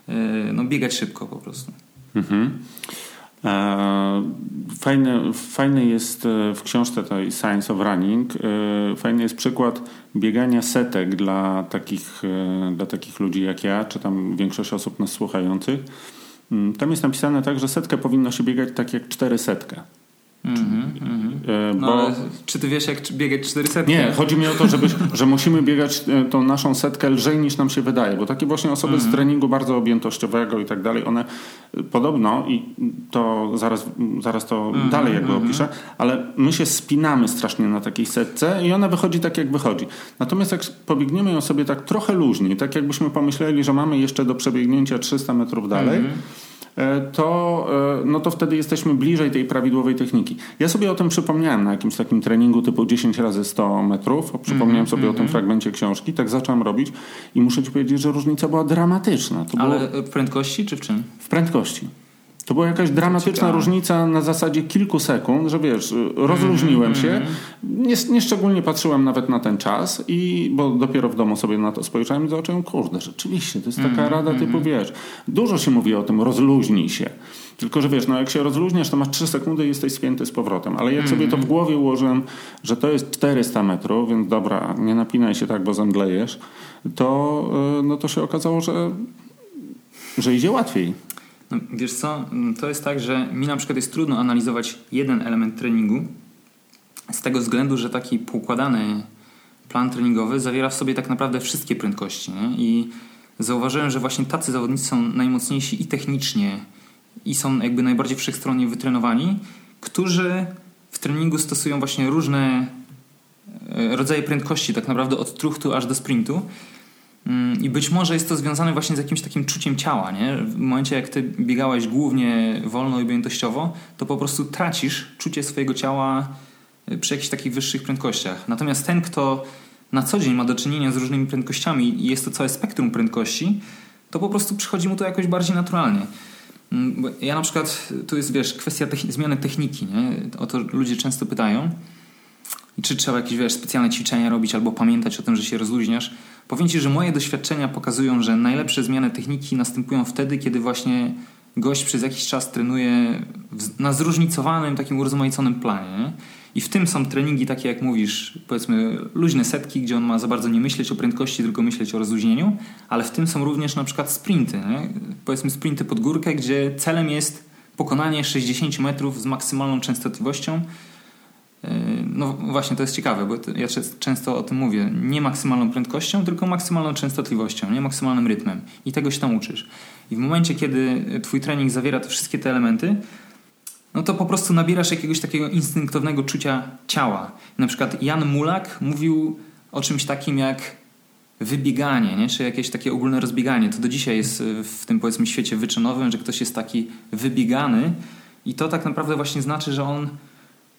yy, no, biegać szybko po prostu. Mhm. E, fajny, fajny jest e, w książce tej Science of Running, e, fajny jest przykład biegania setek dla takich, dla takich ludzi jak ja, czy tam większość osób nas słuchających. Mm, tam jest napisane tak, że setkę powinno się biegać tak jak cztery setkę. Mm -hmm, no, bo... czy ty wiesz, jak biegać 400? Nie, chodzi mi o to, żeby, że musimy biegać e, tą naszą setkę lżej niż nam się wydaje, bo takie właśnie osoby mm -hmm. z mhm. treningu bardzo objętościowego i tak dalej, one e, podobno, i to zaraz, zaraz to mm -hmm, dalej jakby mhm. opiszę, ale my się spinamy strasznie na takiej setce i ona wychodzi tak, jak wychodzi. Natomiast jak pobiegniemy ją sobie tak trochę luźniej, tak jakbyśmy pomyśleli, że mamy jeszcze do przebiegnięcia 300 metrów dalej, mhm. To, e, no to wtedy jesteśmy bliżej tej prawidłowej techniki. Ja sobie o tym przypomniałem na jakimś takim treningu typu 10 razy 100 metrów. Przypomniałem -hmm, sobie mm -hmm. o tym mhm. fragmencie książki, tak zacząłem robić i muszę ci powiedzieć, że różnica była dramatyczna. To Ale było... w prędkości czy w czym? W prędkości. To była jakaś dramatyczna różnica na zasadzie kilku sekund, że wiesz, rozluźniłem mm, się, mm. Nie, nie, szczególnie patrzyłem nawet na ten czas, i bo dopiero w domu sobie na to spojrzałem i zobaczyłem, kurde, rzeczywiście, to jest taka mm, rada typu, wiesz, dużo się mówi o tym, rozluźnij się. Tylko, że wiesz, no jak się rozluźniasz, to masz 3 sekundy i jesteś spięty z powrotem. Ale jak sobie to w głowie ułożyłem, że to jest 400 metrów, więc dobra, nie napinaj się tak, bo zemdlejesz, to, y, no to się okazało, że, że idzie łatwiej. Wiesz co, mm, to jest tak, że mi na przykład jest trudno analizować jeden element treningu z tego względu, że taki poukładany plan treningowy zawiera w sobie tak naprawdę wszystkie prędkości. Nie? I zauważyłem, że właśnie tacy zawodnicy są najmocniejsi i technicznie i są jakby najbardziej wszechstronnie wytrenowani, którzy w treningu stosują właśnie różne e, rodzaje prędkości, tak naprawdę od truchtu aż do sprintu. Mm, I być może jest to związane właśnie z jakimś takim czuciem ciała, nie? W momencie jak ty biegałeś głównie wolno i objętościowo, to po prostu tracisz czucie swojego ciała y, przy jakichś takich wyższych prędkościach. Natomiast ten, kto na co dzień ma do czynienia z różnymi prędkościami i jest to całe spektrum prędkości, to po prostu przychodzi mu to jakoś bardziej naturalnie. Mm, ja na przykład, tu jest wiesz, kwestia techni zmiany techniki, nie? o to ludzie często pytają. Czy trzeba jakieś wiesz, specjalne ćwiczenia robić albo pamiętać o tym, że się rozluźniasz. Powiem Ci, że moje doświadczenia pokazują, że najlepsze zmiany techniki następują wtedy, kiedy właśnie gość przez jakiś czas trenuje na zróżnicowanym, takim urozmaiconym planie. Nie? I w tym są treningi takie, jak mówisz, powiedzmy luźne setki, gdzie on ma za bardzo nie myśleć o prędkości, tylko myśleć o rozluźnieniu, ale w tym są również na przykład sprinty. Nie? Powiedzmy sprinty pod górkę, gdzie celem jest pokonanie 60 metrów z maksymalną częstotliwością. Yy, no właśnie, to jest ciekawe, bo ja często o tym mówię. Nie maksymalną prędkością, tylko maksymalną częstotliwością, nie maksymalnym rytmem. I tego się tam uczysz. I w momencie, kiedy twój trening zawiera te wszystkie te elementy, no to po prostu nabierasz jakiegoś takiego instynktownego czucia ciała. Na przykład Jan Mulak mówił o czymś takim jak wybieganie, nie? czy jakieś takie ogólne rozbieganie. To do dzisiaj jest e, w tym powiedzmy świecie wyczynowym, że ktoś jest taki wybiegany i to tak naprawdę właśnie znaczy, że on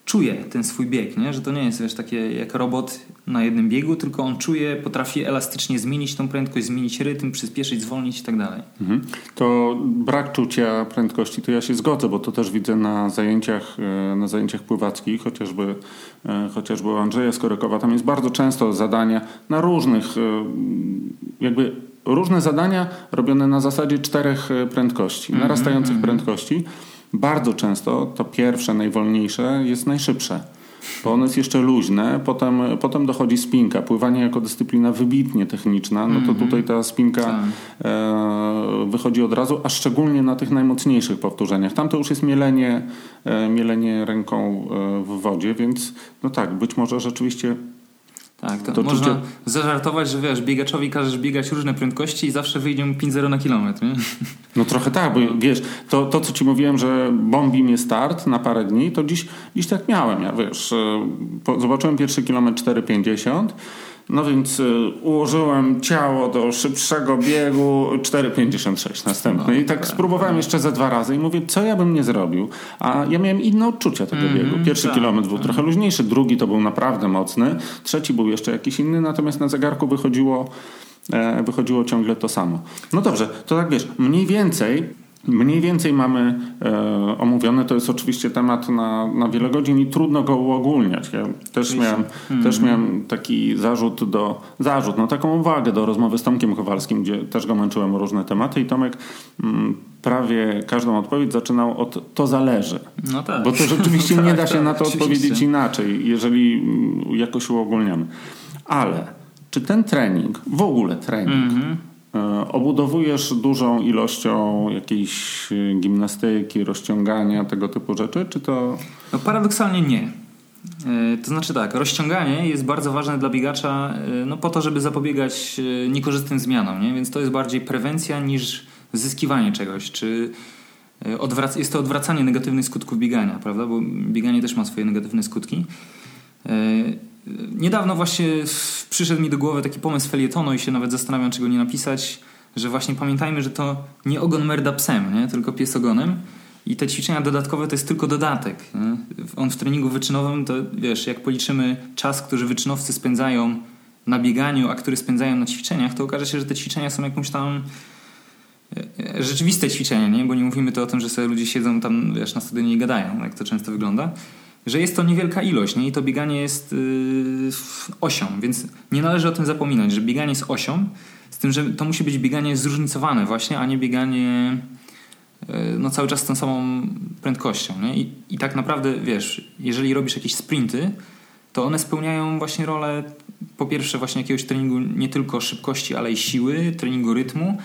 czuje ten swój bieg, nie? że to nie jest wiesz, takie jak robot na jednym biegu, tylko on czuje, potrafi elastycznie zmienić tą prędkość, zmienić rytm, przyspieszyć, zwolnić i tak dalej. Mhm. To brak czucia prędkości, to ja się zgodzę, bo to też widzę na zajęciach, e, na zajęciach pływackich, chociażby, e, chociażby u Andrzeja Skorykowa. Tam jest bardzo często zadania na różnych, e, jakby różne zadania robione na zasadzie czterech prędkości, mhm, narastających -hmm. prędkości bardzo często to pierwsze, najwolniejsze jest najszybsze. Bo ono jest jeszcze luźne, potem, potem dochodzi spinka. Pływanie jako dyscyplina wybitnie techniczna, no to mhm. tutaj ta spinka tak. e, wychodzi od razu, a szczególnie na tych najmocniejszych powtórzeniach. Tam to już jest mielenie, e, mielenie ręką e, w wodzie, więc no tak, być może rzeczywiście tak, to, to można czucie... zażartować, że wiesz, biegaczowi każesz biegać różne prędkości i zawsze wyjdzie mu 5-0 na kilometr, nie? No trochę tak, bo wiesz, to, to co ci mówiłem, że bombi mnie start na parę dni, to dziś, dziś tak miałem. Ja wiesz, e, zobaczyłem pierwszy kilometr 4,50 no więc y, ułożyłem ciało do szybszego biegu 4,56 następny. I tak spróbowałem jeszcze ze dwa razy i mówię, co ja bym nie zrobił. A ja miałem inne odczucia tego mm -hmm, biegu. Pierwszy tak, kilometr był tak. trochę luźniejszy, drugi to był naprawdę mocny, trzeci był jeszcze jakiś inny, natomiast na zegarku wychodziło, e, wychodziło ciągle to samo. No dobrze, to tak wiesz, mniej więcej Mniej więcej mamy e, omówione, to jest oczywiście temat na, na wiele godzin i trudno go uogólniać. Ja też miałem, mm. też miałem taki zarzut do, zarzut, no taką uwagę do rozmowy z Tomkiem Kowalskim, gdzie też go męczyłem o różne tematy i Tomek mm, prawie każdą odpowiedź zaczynał od to zależy. No tak. Bo to rzeczywiście tak, nie da się tak, na to oczywiście. odpowiedzieć inaczej, jeżeli mm, jakoś uogólniamy. Ale czy ten trening, w ogóle trening, mm -hmm obudowujesz dużą ilością jakiejś e, gimnastyki, rozciągania, tego typu rzeczy, czy to... No paradoksalnie nie. E, to znaczy tak, rozciąganie jest bardzo ważne dla biegacza no po to, żeby zapobiegać niekorzystnym zmianom, nie? więc to jest bardziej prewencja niż zyskiwanie czegoś, czy odwrac- jest to odwracanie negatywnych skutków biegania, prawda? Bo bieganie też ma swoje negatywne skutki. Niedawno właśnie przyszedł mi do głowy taki pomysł felietonu i się nawet zastanawiam, czego nie napisać, że właśnie pamiętajmy, że to nie ogon merda psem, nie? tylko pies ogonem. I te ćwiczenia dodatkowe to jest tylko dodatek. Nie? On w treningu wyczynowym to wiesz, jak policzymy czas, który wyczynowcy spędzają na bieganiu, a który spędzają na ćwiczeniach, to okaże się, że te ćwiczenia są jakąś tam e, e, rzeczywiste ćwiczenia, nie? bo nie mówimy to o tym, że sobie ludzie siedzą tam wiesz, na stadionie i gadają, jak to często wygląda że jest to niewielka ilość nie? i to bieganie jest yy, osią, więc nie należy o tym zapominać, że bieganie jest osią, z tym, że to musi być bieganie zróżnicowane właśnie, a nie bieganie yy, no, cały czas z tą samą prędkością. Nie? I, I tak naprawdę, wiesz, jeżeli robisz jakieś sprinty, to one spełniają właśnie rolę po pierwsze właśnie jakiegoś treningu nie tylko szybkości, ale i siły, treningu rytmu,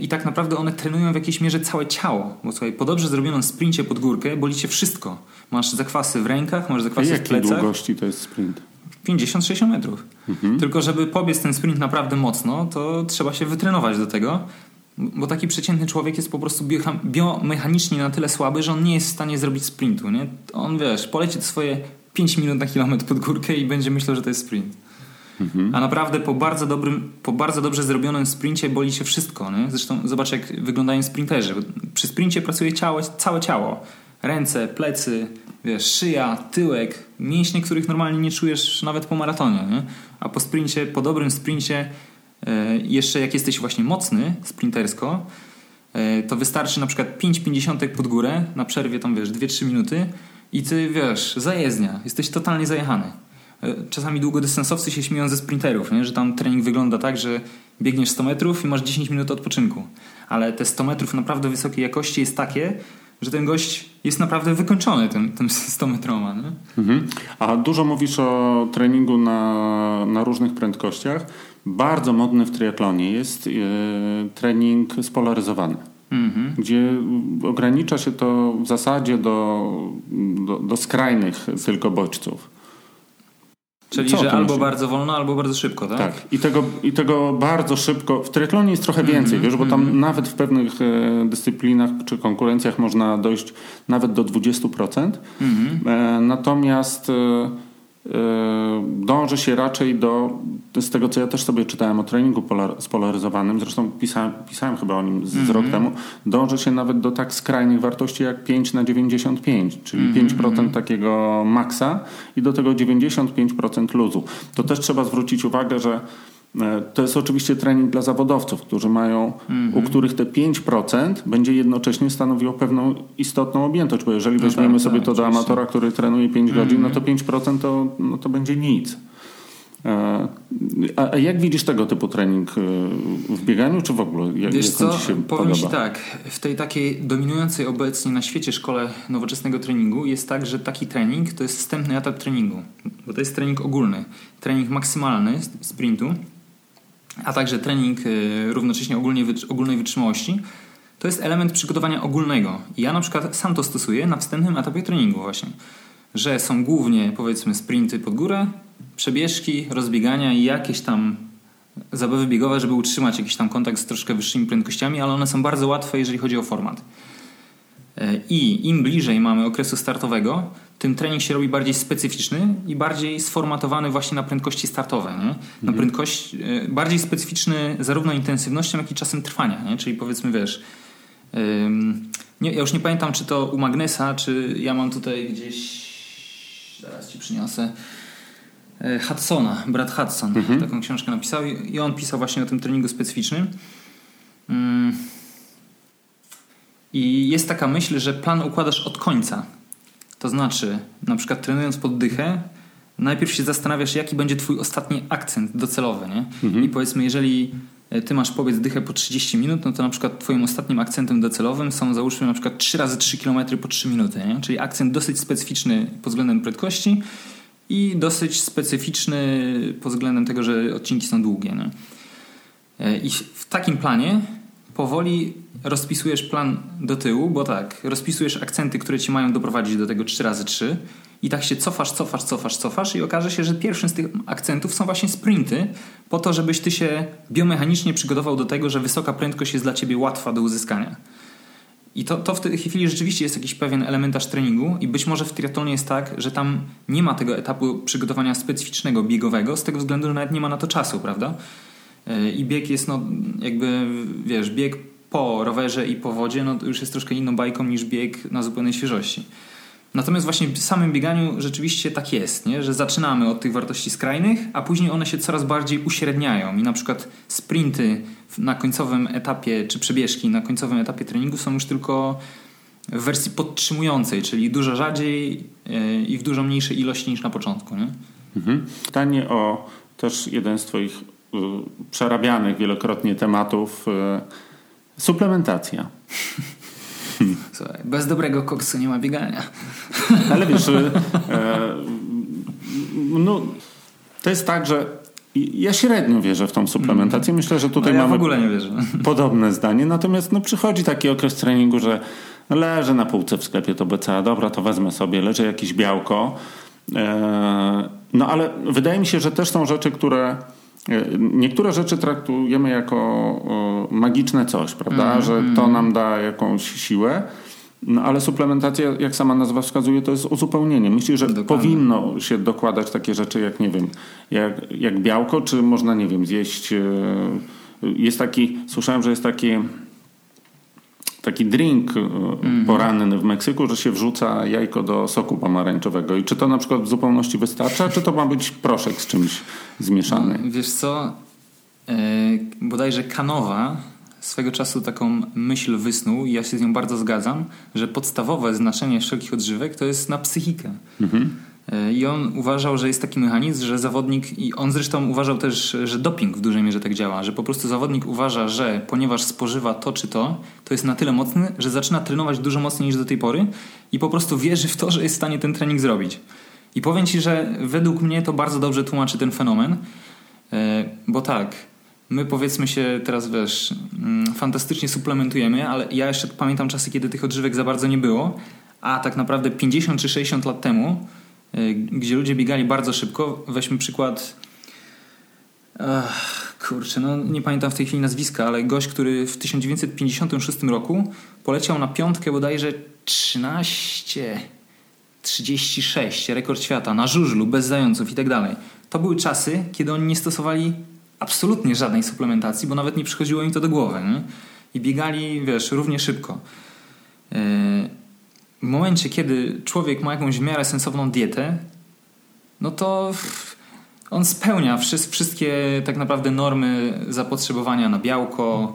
i tak naprawdę one trenują w jakiejś mierze całe ciało. Bo słuchaj, po dobrze zrobionym sprincie pod górkę boli cię wszystko. Masz zakwasy w rękach, masz zakwasy w plecach. jakiej długości to jest sprint? 50-60 metrów. Mhm. Tylko żeby pobiec ten sprint naprawdę mocno, to trzeba się wytrenować do tego. Bo taki przeciętny człowiek jest po prostu biomechanicznie na tyle słaby, że on nie jest w stanie zrobić sprintu. Nie? On wiesz, poleci swoje 5 minut na kilometr pod górkę i będzie myślał, że to jest sprint. Mhm. A naprawdę po bardzo, dobrym, po bardzo dobrze zrobionym sprincie boli się wszystko. Nie? Zresztą zobacz, jak wyglądają sprinterzy. Przy sprincie pracuje ciało, całe ciało. ręce, plecy, wiesz, szyja, tyłek, mięśnie, których normalnie nie czujesz nawet po maratonie, nie? A po sprincie, po dobrym sprincie, e, jeszcze jak jesteś właśnie mocny sprintersko, e, to wystarczy na przykład 5,50 pod górę, na przerwie tam wiesz 2-3 minuty i ty wiesz, zajezdnia, jesteś totalnie zajechany. Czasami długodystansowcy się śmieją ze sprinterów, nie? że tam trening wygląda tak, że biegniesz 100 metrów i masz 10 minut odpoczynku. Ale te 100 metrów naprawdę wysokiej jakości jest takie, że ten gość jest naprawdę wykończony tym, tym 100 metroma. Mhm. A dużo mówisz o treningu na, na różnych prędkościach. Bardzo modny w triatlonie jest yy, trening spolaryzowany. Mhm. Gdzie ogranicza się to w zasadzie do, do, do skrajnych tylko bodźców. Czyli, że albo myśli? bardzo wolno, albo bardzo szybko, tak? Tak. I tego, I tego bardzo szybko. W triatlonie jest trochę więcej, mm -hmm, wiesz, bo tam mm -hmm. nawet w pewnych e, dyscyplinach czy konkurencjach można dojść nawet do 20%. Mm -hmm. natomiast E, dąży się raczej do, z tego co ja też sobie czytałem o treningu polar, spolaryzowanym, zresztą pisałem, pisałem chyba o nim z, mm -hmm. rok temu, dąży się nawet do tak skrajnych wartości jak 5 na 95, czyli mm -hmm. 5% takiego maksa i do tego 95% luzu. To też trzeba zwrócić uwagę, że to jest oczywiście trening dla zawodowców, którzy mają, mm -hmm. u których te 5% będzie jednocześnie stanowiło pewną istotną objętość, bo jeżeli no weźmiemy tak, sobie tak, to do amatora, który trenuje 5 mm -hmm. godzin, no to 5% to, no to będzie nic. E, a, jak widzisz tego typu trening e, w bieganiu, czy w ogóle? Jak, Wiesz co, ci powiem podoba? Ci tak, w tej takiej dominującej obecnie na świecie szkole nowoczesnego treningu jest tak, że taki trening to jest wstępny etap treningu, bo to jest trening ogólny, trening maksymalny sprintu, a także trening y, równocześnie ogólnej, ogólnej wytrzymałości, to jest element przygotowania ogólnego. Ja na przykład sam to stosuję na wstępnym etapie treningu właśnie, że są głównie powiedzmy sprinty pod górę, przebieżki, rozbiegania i jakieś tam zabawy biegowe, żeby utrzymać jakiś tam kontakt z troszkę wyższymi prędkościami, ale one są bardzo łatwe, jeżeli chodzi o format. E, I im bliżej mamy okresu startowego, tym trening się robi bardziej specyficzny i bardziej sformatowany właśnie na prędkości startowe. Nie? Na mhm. prędkość, e, bardziej specyficzny zarówno intensywnością, jak i czasem trwania. Nie? Czyli powiedzmy, wiesz, nie, ja już nie pamiętam, czy to u Magnesa, czy ja mam tutaj gdzieś, zaraz ci przyniosę, e, Hudsona, brat Hudson, mhm. taką książkę napisał i on pisał właśnie o tym treningu specyficznym. I jest taka myśl, że plan układasz od końca. To znaczy, na przykład trenując poddychę, najpierw się zastanawiasz, jaki będzie twój ostatni akcent docelowy, nie? Mhm. I powiedzmy, jeżeli e, ty masz powiedz dychę po 30 minut, no to na przykład twoim ostatnim akcentem docelowym są załóżmy na przykład 3 razy 3 km po 3 minuty, nie? Czyli akcent dosyć specyficzny pod względem prędkości i dosyć specyficzny pod względem tego, że odcinki są długie, nie? E, I w takim planie powoli rozpisujesz plan do tyłu, bo tak, rozpisujesz akcenty, które ci mają doprowadzić do tego 3 razy 3 i tak się cofasz, cofasz, cofasz, cofasz i okaże się, że pierwszym z tych akcentów są właśnie sprinty, po to, żebyś ty się biomechanicznie przygotował do tego, że wysoka prędkość jest dla ciebie łatwa do uzyskania. I to, to w tej chwili rzeczywiście jest jakiś pewien elementarz treningu i być może w triatlonie jest tak, że tam nie ma tego etapu przygotowania specyficznego, biegowego, z tego względu, że nawet nie ma na to czasu, prawda? E, I bieg jest, no, jakby, wiesz, bieg po rowerze i po wodzie, no już jest troszkę inną bajką niż bieg na zupełnej świeżości. Natomiast właśnie w samym bieganiu rzeczywiście tak jest, nie? że zaczynamy od tych wartości skrajnych, a później one się coraz bardziej uśredniają i na przykład sprinty na końcowym etapie, czy przebieżki na końcowym etapie treningu są już tylko w wersji podtrzymującej, czyli dużo rzadziej e, i w dużo mniejszej ilości niż na początku. Nie? Mhm. Pytanie o też jeden z Twoich przerabianych wielokrotnie tematów y, Suplementacja. Słuchaj, bez dobrego koksu nie ma biegania. Ale wiesz, e, no, to jest tak, że ja średnio wierzę w tą suplementację. Myślę, że tutaj no ja mamy w ogóle nie wierzę. podobne zdanie. Natomiast no, przychodzi taki okres treningu, że leżę na półce w sklepie to BCA, dobra, to wezmę sobie, leży jakieś białko. E, no ale wydaje mi się, że też są rzeczy, które niektóre rzeczy traktujemy jako magiczne coś, prawda? Mm, że mm. to nam da jakąś siłę. No, ale suplementacja, jak sama nazwa wskazuje, to jest uzupełnienie. Myślę, że Dokładnie. powinno się dokładać takie rzeczy jak, nie wiem, jak, jak białko, czy można, nie wiem, zjeść. E, jest taki, słyszałem, że jest taki taki drink mm. poranny w Meksyku, że się wrzuca jajko do soku pomarańczowego. I czy to na przykład w zupełności wystarcza, czy to ma być proszek z czymś zmieszany? No, wiesz co, yy, bodajże Kanowa swego czasu taką myśl wysnuł i ja się z nią bardzo zgadzam, że podstawowe znaczenie wszelkich odżywek to jest na psychikę. Mhm. E, I on uważał, że jest taki mechanizm, że zawodnik, i on zresztą uważał też, że doping w dużej mierze tak działa, że po prostu zawodnik uważa, że ponieważ spożywa to czy to, to jest na tyle mocny, że zaczyna trenować dużo mocniej niż do tej pory i po prostu wierzy w to, że jest w stanie ten trening zrobić. I powiem Ci, że według mnie to bardzo dobrze tłumaczy ten fenomen, e, bo tak, my powiedzmy się teraz, wiesz, mm, fantastycznie suplementujemy, ale ja jeszcze pamiętam czasy, kiedy tych odżywek za bardzo nie było, a tak naprawdę 50 czy 60 lat temu gdzie ludzie biegali bardzo szybko. Weźmy przykład. Ach, kurczę, no nie pamiętam w tej chwili nazwiska, ale gość, który w 1956 roku poleciał na piątkę bodajże 13, 36, rekord świata, na żużlu, bez zająców i tak dalej. To były czasy, kiedy oni nie stosowali absolutnie żadnej suplementacji, bo nawet nie przychodziło im to do głowy. Nie? I biegali, wiesz, równie szybko. Yy, w momencie, kiedy człowiek ma jakąś w miarę sensowną dietę, no to on spełnia wszystkie tak naprawdę normy zapotrzebowania na białko,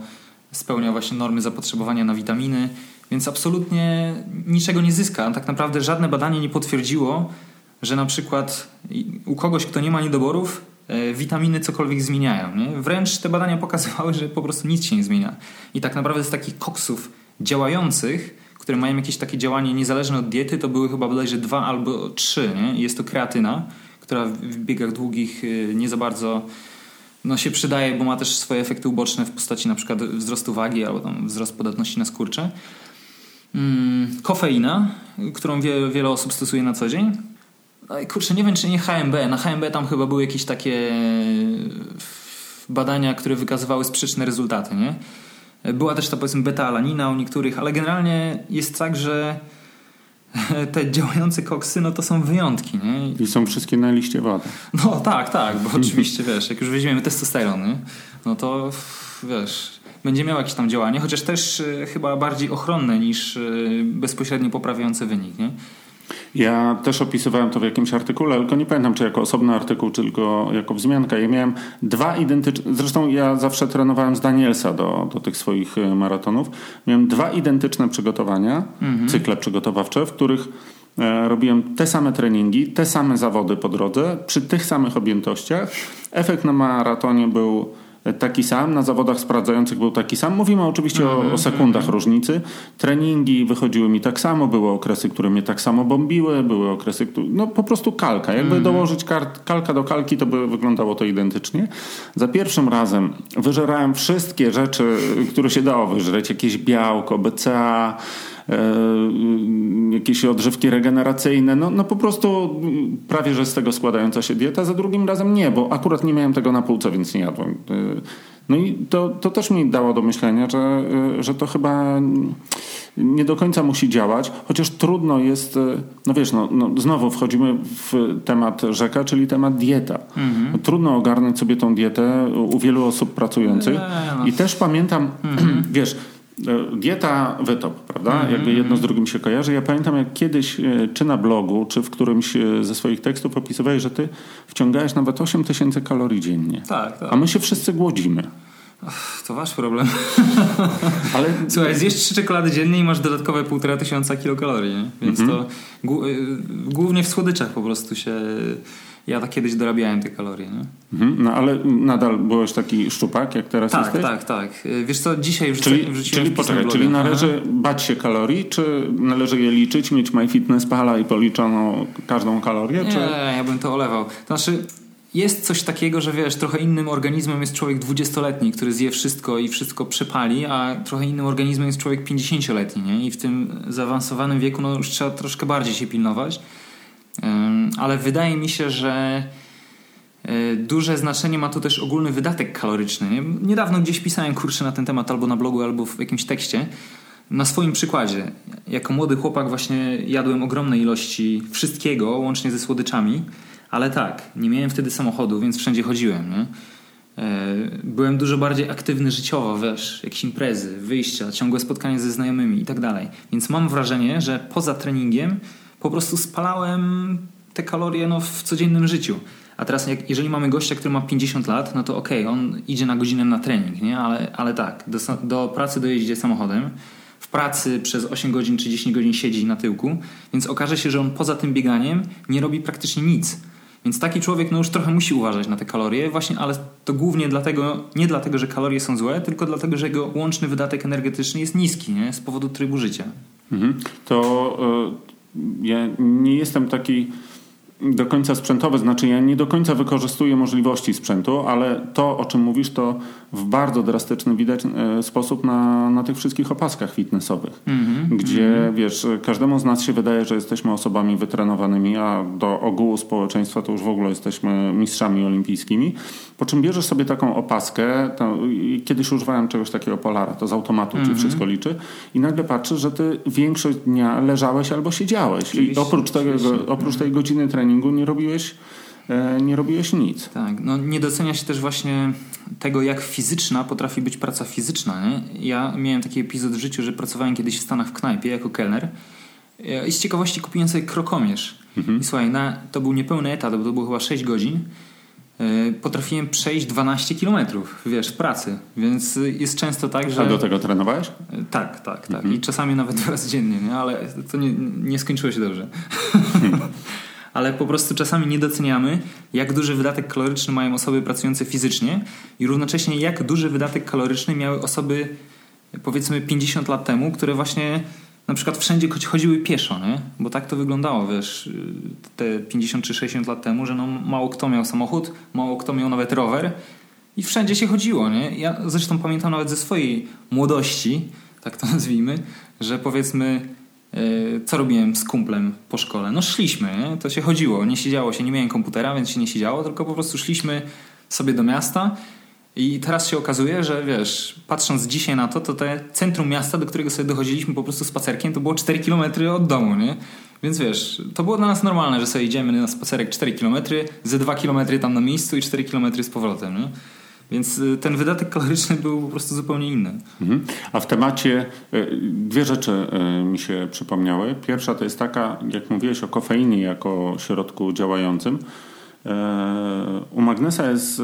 spełnia właśnie normy zapotrzebowania na witaminy, więc absolutnie niczego nie zyska. Tak naprawdę żadne badanie nie potwierdziło, że na przykład u kogoś, kto nie ma niedoborów, e, witaminy cokolwiek zmieniają. Nie? Wręcz te badania pokazywały, że po prostu nic się nie zmienia. I tak naprawdę z takich koksów działających które mają jakieś takie działanie niezależne od diety, to były chyba bodajże dwa albo trzy. Nie? Jest to kreatyna, która w biegach długich y, nie za bardzo no, się przydaje, bo ma też swoje efekty uboczne w postaci na przykład wzrostu wagi albo tam wzrost podatności na skurcze. Hmm, kofeina, którą wie, wiele osób stosuje na co dzień. No i kurczę, nie wiem czy nie HMB. Na HMB tam chyba były jakieś takie badania, które wykazywały sprzeczne rezultaty, nie? Była też ta powiedzmy beta-alanina u niektórych, ale generalnie jest tak, że te działające koksy, no to są wyjątki, nie? I są wszystkie na liście wady. No tak, tak, bo oczywiście, wiesz, jak już weźmiemy testosteron, no to wiesz, będzie miał jakieś tam działanie, chociaż też y, chyba bardziej ochronne niż y, bezpośrednio poprawiające wynik, nie? Ja też opisywałem to w jakimś artykule, tylko nie pamiętam, czy jako osobny artykuł, czy tylko jako wzmianka. Ja miałem dwa identyczne, zresztą ja zawsze trenowałem z Danielsa do, do tych swoich e, maratonów. Miałem dwa identyczne przygotowania, mhm. cykle przygotowawcze, w których e, robiłem te same treningi, te same zawody po drodze, przy tych samych objętościach. Efekt na maratonie był taki sam, na zawodach sprawdzających był taki sam. Mówimy oczywiście mm -hmm, o, o, sekundach różnicy. Treningi wychodziły mi tak samo, były okresy, które mnie tak samo bombiły, były okresy, które, no po prostu kalka. Jakby mm -hmm. dołożyć kart, kalka do kalki, to by wyglądało to identycznie. Za pierwszym razem wyżerałem wszystkie rzeczy, które się dało wyżreć, jakieś białko, BCA, jakieś odżywki regeneracyjne, no, no po prostu prawie, że z tego składająca się dieta. Za drugim razem nie, bo akurat nie miałem tego na półce, więc nie jadłem. E, no i to, to też mi dało do myślenia, że, e, że to chyba nie do końca musi działać, chociaż trudno jest, no wiesz, no, no znowu wchodzimy w temat rzeka, czyli temat dieta. Mhm. Trudno ogarnąć sobie tą dietę u wielu osób pracujących. No. I też pamiętam, mhm. wiesz, dieta wytop, prawda? Mm -hmm. Jakby jedno z drugim się kojarzy. Ja pamiętam, jak kiedyś, e, czy na blogu, czy w którymś e, ze swoich tekstów opisywałeś, że ty wciągałeś nawet 8 tysięcy kalorii dziennie. Tak, tak. A my się wszyscy głodzimy. To wasz problem. Ale... Słuchaj, zjesz trzy czekolady dziennie i masz dodatkowe półtora tysiąca kilokalorii, nie? więc mm -hmm. to głównie w słodyczach po prostu się ja tak kiedyś dorabiałem te kalorie. Nie? Mhm, no ale nadal byłeś taki szczupak, jak teraz tak, jesteś? Tak, tak, tak. Wiesz co, dzisiaj wrzuca, czyli, wrzuciłem Czyli poczekaj, czyli należy Aha. bać się kalorii, czy należy je liczyć, mieć MyFitnessPala i policzoną każdą kalorię? Nie, czy... ja bym to olewał. To znaczy, jest coś takiego, że wiesz, trochę innym organizmem jest człowiek dwudziestoletni, który zje wszystko i wszystko przepali, a trochę innym organizmem jest człowiek pięćdziesięcioletni, nie? I w tym zaawansowanym wieku no, już trzeba troszkę bardziej się pilnować ale wydaje mi się, że e, duże znaczenie ma tu też ogólny wydatek kaloryczny. Niedawno gdzieś pisałem kurczę na ten temat albo na blogu, albo w jakimś tekście. Na swoim przykładzie. Jako młody chłopak właśnie jadłem ogromne ilości wszystkiego, łącznie ze słodyczami, ale tak, nie miałem wtedy samochodu, więc wszędzie chodziłem. Nie? E, byłem dużo bardziej aktywny życiowo, wiesz, jakieś imprezy, wyjścia, ciągłe spotkania ze znajomymi i tak dalej. Więc mam wrażenie, że poza treningiem po prostu spalałem te kalorie no, w codziennym życiu. A teraz jak, jeżeli mamy gościa, który ma 50 lat, no to okej, okay, on idzie na godzinę na trening, nie? Ale, ale tak, do, do pracy dojeździ samochodem, w pracy przez 8 godzin czy 10 godzin siedzi na tyłku, więc okaże się, że on poza tym bieganiem nie robi praktycznie nic. Więc taki człowiek no już trochę musi uważać na te kalorie, właśnie, ale to głównie dlatego, nie dlatego, że kalorie są złe, tylko dlatego, że jego łączny wydatek energetyczny jest niski, nie? z powodu trybu życia. Mhm. To y, ja nie jestem taki do końca sprzętowy, znaczy ja nie do końca wykorzystuję możliwości sprzętu, ale to, o czym mówisz, to w bardzo drastyczny widać e, sposób na, na tych wszystkich opaskach fitnessowych, mm -hmm, gdzie mm -hmm. wiesz, każdemu z nas się wydaje, że jesteśmy osobami wytrenowanymi, a do ogółu społeczeństwa to już w ogóle jesteśmy mistrzami olimpijskimi. Po czym bierzesz sobie taką opaskę, to, kiedyś używałem czegoś takiego Polara, to z automatu mm -hmm. ci wszystko liczy i nagle patrzysz, że ty większość dnia leżałeś albo siedziałeś Oczywiście, i oprócz, tego, oprócz tej godziny treningu nie robiłeś e, nie robiłeś nic. Tak, no nie docenia się też właśnie tego, jak fizyczna potrafi być praca fizyczna. Nie? Ja miałem taki epizod w życiu, że pracowałem kiedyś w Stanach w knajpie jako kelner i z ciekawości kupiłem sobie krokomierz. Mhm. I słuchaj, na, to był niepełny etat, bo to było chyba 6 godzin. E, potrafiłem przejść 12 kilometrów, wiesz, pracy, więc jest często tak, że... A do tego trenowałeś? E, tak, tak, tak. Mhm. I czasami nawet raz dziennie, nie? ale to nie, nie skończyło się dobrze. ale po prostu czasami nie doceniamy, jak duży wydatek kaloryczny mają osoby pracujące fizycznie i równocześnie jak duży wydatek kaloryczny miały osoby powiedzmy 50 lat temu, które właśnie na przykład wszędzie chodziły pieszo, nie? Bo tak to wyglądało, wiesz, te 50 czy 60 lat temu, że no mało kto miał samochód, mało kto miał nawet rower i wszędzie się chodziło, nie? Ja zresztą pamiętam nawet ze swojej młodości, tak to nazwijmy, że powiedzmy co robiłem z kumplem po szkole? No szliśmy, to się chodziło, nie siedziało się, nie miałem komputera, więc się nie siedziało, tylko po prostu szliśmy sobie do miasta i teraz się okazuje, że wiesz, patrząc dzisiaj na to, to te centrum miasta, do którego sobie dochodziliśmy po prostu spacerkiem, to było 4 km od domu, nie? Więc wiesz, to było dla nas normalne, że sobie idziemy na spacerek 4 km, ze 2 km tam na miejscu i 4 km z powrotem, nie? Więc y, ten wydatek kaloryczny był po prostu zupełnie inny. Mhm. A w temacie y, dwie rzeczy y, mi się przypomniały. Pierwsza to jest taka, jak mówiłeś o kofeinie jako środku działającym. U Magnesa jest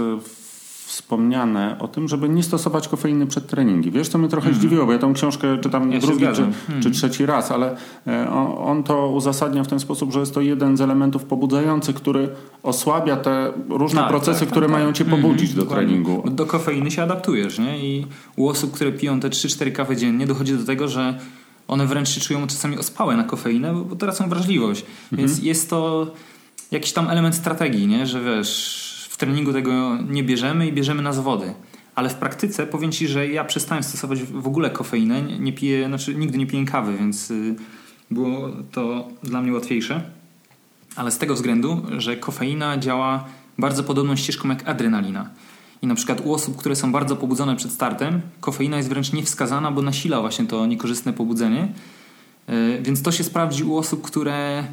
wspomniane o tym, żeby nie stosować kofeiny przed treningiem. Wiesz, co mnie trochę mm. zdziwiło, bo ja tą książkę czytam ja drugi czy, mm. czy, mhm. trzeci raz, ale e, on, on, to uzasadnia w ten sposób, że jest to jeden z elementów pobudzających, który osłabia te różne tak, procesy, tak, które tak, mają cię pobudzić mm, do treningu. Do kofeiny się adaptujesz, nie? I u osób, które piją te 3-4 kawy dziennie, dochodzi do tego, że one wręcz się czują czasami ospałe na kofeinę, bo, bo tracą wrażliwość. Więc mhm. jest to jakiś tam element strategii, nie? Że wiesz treningu tego nie bierzemy i bierzemy na zawody. Ale w praktyce powiem Ci, że ja przestałem stosować w ogóle kofeinę. Nie piję, znaczy nigdy nie piję kawy, więc y, było to dla mnie łatwiejsze. Ale z tego względu, że kofeina działa bardzo podobną ścieżką jak adrenalina. I na przykład u osób, które są bardzo pobudzone przed startem, kofeina jest wręcz niewskazana, bo nasila właśnie to niekorzystne pobudzenie. Y, więc to się sprawdzi u osób, które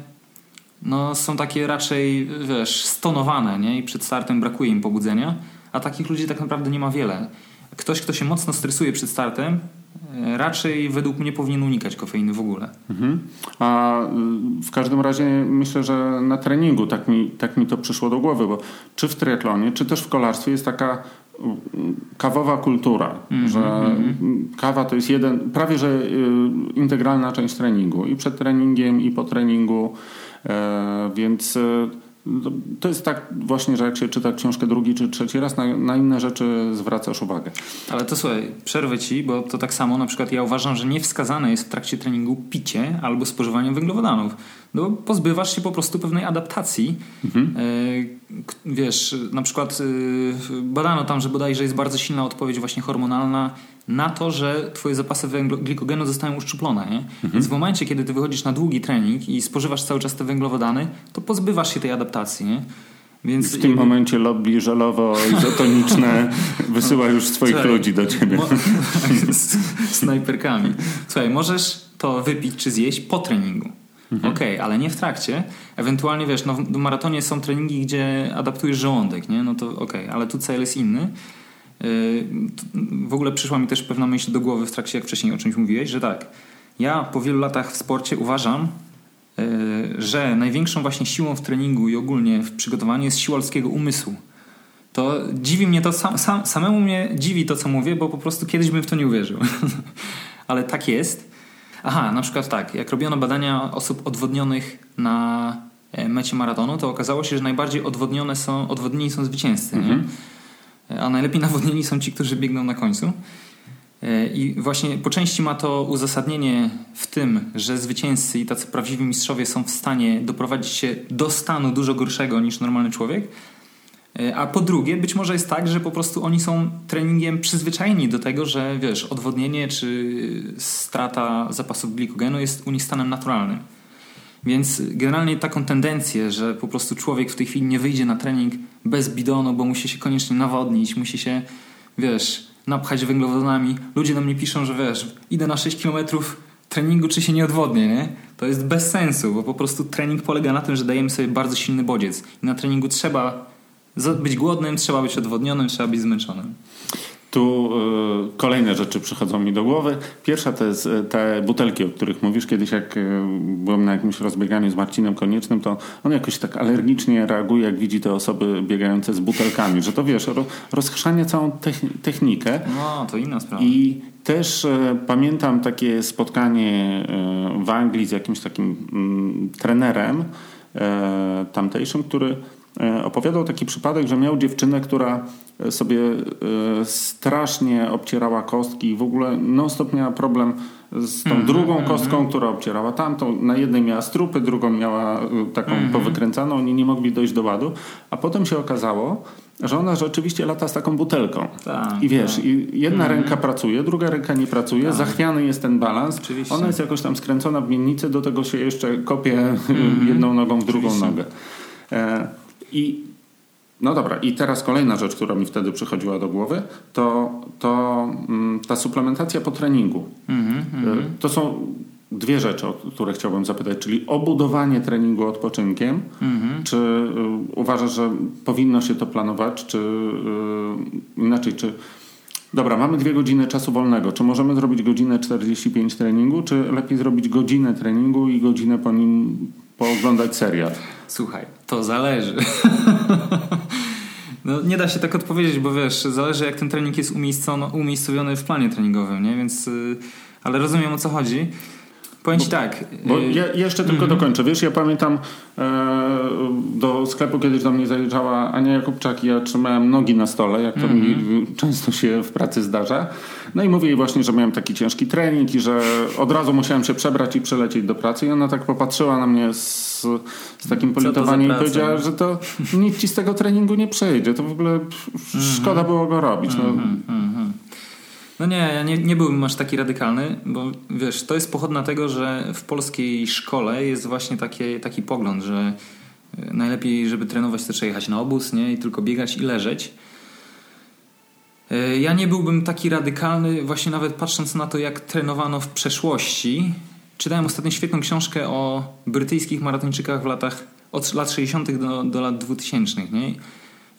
no, są takie raczej, wiesz, stonowane, nie? I przed startem brakuje im pobudzenia, a takich ludzi tak naprawdę nie ma wiele. Ktoś, kto się mocno stresuje przed startem, e, raczej według mnie powinien unikać kofeiny w ogóle. Mhm. A y, w każdym razie myślę, że na treningu tak mi, tak mi to przyszło do głowy, bo czy w triatlonie, czy też w kolarstwie jest taka y, kawowa kultura, mm -hmm. że mhm. kawa to jest jeden, prawie że y, integralna część treningu i przed treningiem i po treningu więc e, to jest tak właśnie, że jak się czyta książkę drugi czy trzeci raz, na, na, inne rzeczy zwracasz uwagę. Ale to słuchaj, przerwę ci, bo to tak samo na przykład ja uważam, że niewskazane jest w trakcie treningu picie albo spożywanie węglowodanów. No, pozbywasz się po prostu pewnej adaptacji. Mhm. E, wiesz, na przykład badano tam, że bodajże jest bardzo silna odpowiedź właśnie hormonalna na to, że twoje zapasy glikogenu zostają uszczuplone. Nie? Mhm. Więc w momencie, kiedy ty wychodzisz na długi trening i spożywasz cały czas te węglowodany, to pozbywasz się tej adaptacji. Nie? Więc w tym momencie lobby żelowo-izotoniczne wysyła już swoich Słuchaj, ludzi do ciebie. Mo- z snajperkami. Słuchaj, możesz to wypić czy zjeść po treningu. mhm. okej, okay, ale nie w trakcie. Ewentualnie, wiesz, no, w maratonie są treningi, gdzie adaptujesz żołądek, nie? No to okej, okay, ale tu cel jest inny. Yy, w ogóle przyszła mi też pewna myśl do głowy w trakcie, jak wcześniej o czymś mówiłeś, że tak, ja po wielu latach w sporcie uważam, yy, że największą właśnie siłą w treningu i ogólnie w przygotowaniu jest siła ludzkiego umysłu to dziwi mnie to, sam, sam, samemu mnie dziwi to, co mówię, bo po prostu kiedyś bym w to nie uwierzył. Ale tak jest. Aha, na przykład tak, jak robiono badania osób odwodnionych na e, mecie maratonu, to okazało się, że najbardziej odwodnione są, odwodnieni są zwycięzcy, mhm. A najlepiej nawodnieni są ci, którzy biegną na końcu. E, I właśnie po części ma to uzasadnienie w tym, że zwycięzcy i tacy prawdziwi mistrzowie są w stanie doprowadzić się do stanu dużo gorszego niż normalny człowiek, E, a po drugie, być może jest tak, że po prostu oni są treningiem przyzwyczajeni do tego, że wiesz, odwodnienie czy strata zapasów glikogenu jest u nich stanem naturalnym. Więc generalnie taką tendencję, że po prostu człowiek w tej chwili nie wyjdzie na trening bez bidonu, bo musi się koniecznie nawodnić, musi się, wiesz, napchać węglowodanami. Ludzie do mnie piszą, że wiesz, idę na 6 km treningu, czy się nie odwodnię, nie? To jest bez sensu, bo po prostu trening polega na tym, że dajemy sobie bardzo silny bodziec. I na treningu trzeba być głodnym, trzeba być odwodnionym, trzeba być zmęczonym. Tu y, kolejne rzeczy przychodzą mi do głowy. Pierwsza to jest y, te butelki, o których mówisz. Kiedyś jak y, byłem na jakimś rozbieganiu z Marcinem Koniecznym, to on jakoś tak alergicznie reaguje, jak widzi te osoby biegające z butelkami. Że to wiesz, ro, rozchrzania całą technikę. No, to inna sprawa. I też pamiętam takie spotkanie w Anglii z jakimś takim mm, trenerem tamtejszym, który E, opowiadał taki przypadek, że miał dziewczynę, która e, sobie e, strasznie obcierała kostki i w ogóle non-stop miała problem z tą mm -hmm, drugą mm -hmm. kostką, która obcierała tamtą. Na jednej miała strupy, drugą miała taką mm -hmm. powykręcaną. Oni nie mogli dojść do ładu. A potem się okazało, że ona rzeczywiście lata z taką butelką. Tak, I wiesz, tak. i jedna mhm. ręka pracuje, druga ręka nie pracuje, tak. zachwiany jest ten balans. Oczywiście. Ona jest jakoś tam skręcona w miennicy, do tego się jeszcze kopie mhm. jedną nogą w drugą Oczywiście. nogę. I no dobra, i teraz kolejna rzecz, która mi wtedy przychodziła do głowy, to, to mm, ta suplementacja po treningu. Mm -hmm. To są dwie rzeczy, o które chciałbym zapytać, czyli obudowanie treningu odpoczynkiem. Mm -hmm. Czy y, uważasz, że powinno się to planować, czy y, inaczej, czy Dobra, mamy dwie godziny czasu wolnego. Czy możemy zrobić godzinę 45 treningu, czy lepiej zrobić godzinę treningu i godzinę po nim pooglądać serial? Słuchaj, to zależy. no, nie da się tak odpowiedzieć, bo wiesz, zależy jak ten trening jest umiejscowiony w planie treningowym, nie? Więc, yy, ale rozumiem o co chodzi. Powiem ci tak. Bo y, ja jeszcze tylko mm -hmm. dokończę. Wiesz, ja pamiętam e, do sklepu kiedyś do mnie zajrzała Ania Jakubczak i ja trzymałem nogi na stole, jak to mm -hmm. mi mhm. często się w pracy zdarza. No i mówię jej właśnie, że miałem taki ciężki trening i że od razu musiałem się przebrać i przylecieć do pracy. I ona tak popatrzyła na mnie z, z takim politowaniem i powiedziała, że to nic ci z tego treningu nie przejdzie. To w ogóle mm -hmm. szkoda było go robić. No. No nie, ja nie, nie byłbym aż taki radykalny, bo wiesz, to jest pochodna tego, że w polskiej szkole jest właśnie takie, taki pogląd, że e, najlepiej, żeby trenować, to trzeba jechać na obóz, nie? I tylko biegać i leżeć. E, ja nie byłbym taki radykalny, właśnie nawet patrząc na to, jak trenowano w przeszłości. Czytałem ostatnio świetną książkę o brytyjskich maratończykach w latach od lat 60. do, do lat 2000. Nie?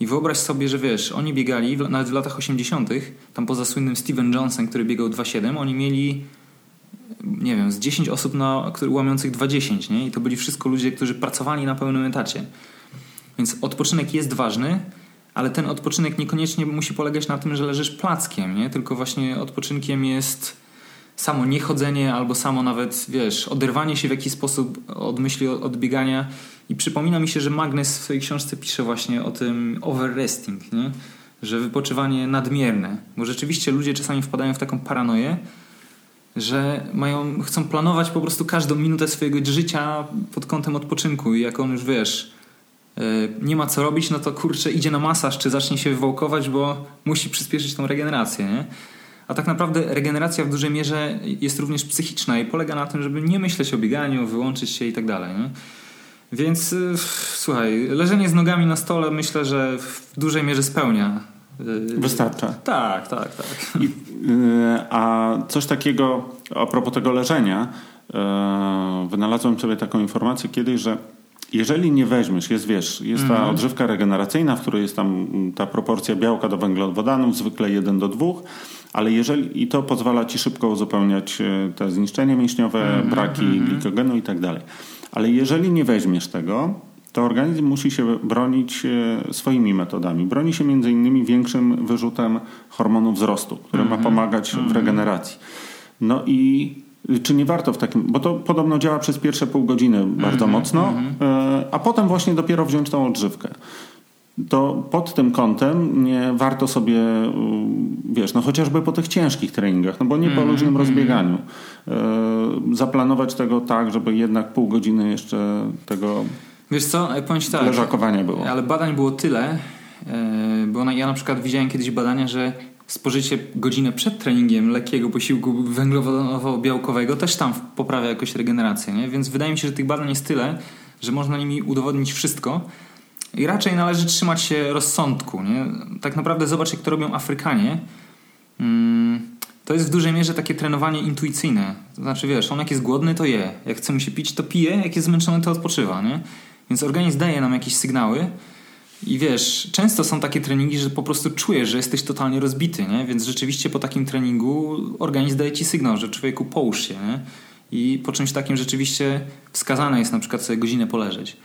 I wyobraź sobie, że wiesz, oni biegali nawet w latach 80., tam poza słynnym Steven Johnson, który biegał 2,7, oni mieli nie wiem, z 10 osób na, który, łamiących 20, nie? I to byli wszystko ludzie, którzy pracowali na pełnym etacie. Więc odpoczynek jest ważny, ale ten odpoczynek niekoniecznie musi polegać na tym, że leżysz plackiem, nie? Tylko właśnie odpoczynkiem jest samo niechodzenie albo samo nawet, wiesz, oderwanie się w jakiś sposób od myśli odbiegania i przypomina mi się, że Magnes w swojej książce pisze właśnie o tym overresting, nie? że wypoczywanie nadmierne. Bo rzeczywiście ludzie czasami wpadają w taką paranoję, że mają, chcą planować po prostu każdą minutę swojego życia pod kątem odpoczynku i jak on już wiesz, e, nie ma co robić, no to kurczę idzie na masaż czy zacznie się wywałkować, bo musi przyspieszyć tą regenerację. Nie? A tak naprawdę regeneracja w dużej mierze jest również psychiczna i polega na tym, żeby nie myśleć o bieganiu, wyłączyć się i tak dalej. Nie? Więc y, słuchaj, leżenie z nogami na stole myślę, że w dużej mierze spełnia. Y, Wystarcza. Tak, tak, tak. I, y, a coś takiego a propos tego leżenia, wynalazłem sobie taką informację kiedyś, że jeżeli nie weźmiesz, jest wiesz, jest ta Mhm. odżywka regeneracyjna, w której jest tam ta proporcja białka do węglowodanów, zwykle 1 do 2, ale jeżeli i to pozwala ci szybko uzupełniać te zniszczenia mięśniowe, Mhm, braki glikogenu i tak dalej. Ale jeżeli nie weźmiesz tego, to organizm musi się bronić e, swoimi metodami. Broni się między innymi większym wyrzutem hormonu wzrostu, który Mhm. ma pomagać w regeneracji. No i czy nie warto w takim, bo to podobno działa przez pierwsze pół godziny bardzo Mhm, mocno, e, a potem właśnie dopiero wziąć tą odżywkę. To pod tym kątem warto sobie, y, wiesz, no chociażby po tych ciężkich treningach, no bo nie po luźnym rozbieganiu, e, zaplanować tego tak, żeby jednak pół godziny jeszcze tego Wiesz co, e, powiem ci tak, leżakowania było. ale badań było tyle, e, bo ja na przykład widziałem kiedyś badania, że spożycie godzinę przed treningiem lekkiego posiłku węglowodanowo-białkowego też tam poprawia jakoś regenerację, nie? więc wydaje mi się, że tych badań jest tyle, że można nimi udowodnić wszystko i raczej należy trzymać się rozsądku. Nie? Tak naprawdę zobacz, jak to robią Afrykanie. Mm, To jest w dużej mierze takie trenowanie intuicyjne. To znaczy, wiesz, on jak jest głodny, to je. Jak chce mu się pić, to pije. Jak jest zmęczony, to odpoczywa. Nie? Więc organizm daje nam jakieś sygnały i wiesz, często są takie treningi, że po prostu czujesz, że jesteś totalnie rozbity, nie? Więc rzeczywiście po takim treningu organizm daje ci sygnał, że człowieku połóż się, nie? I po czymś takim rzeczywiście wskazane jest na przykład sobie godzinę poleżeć.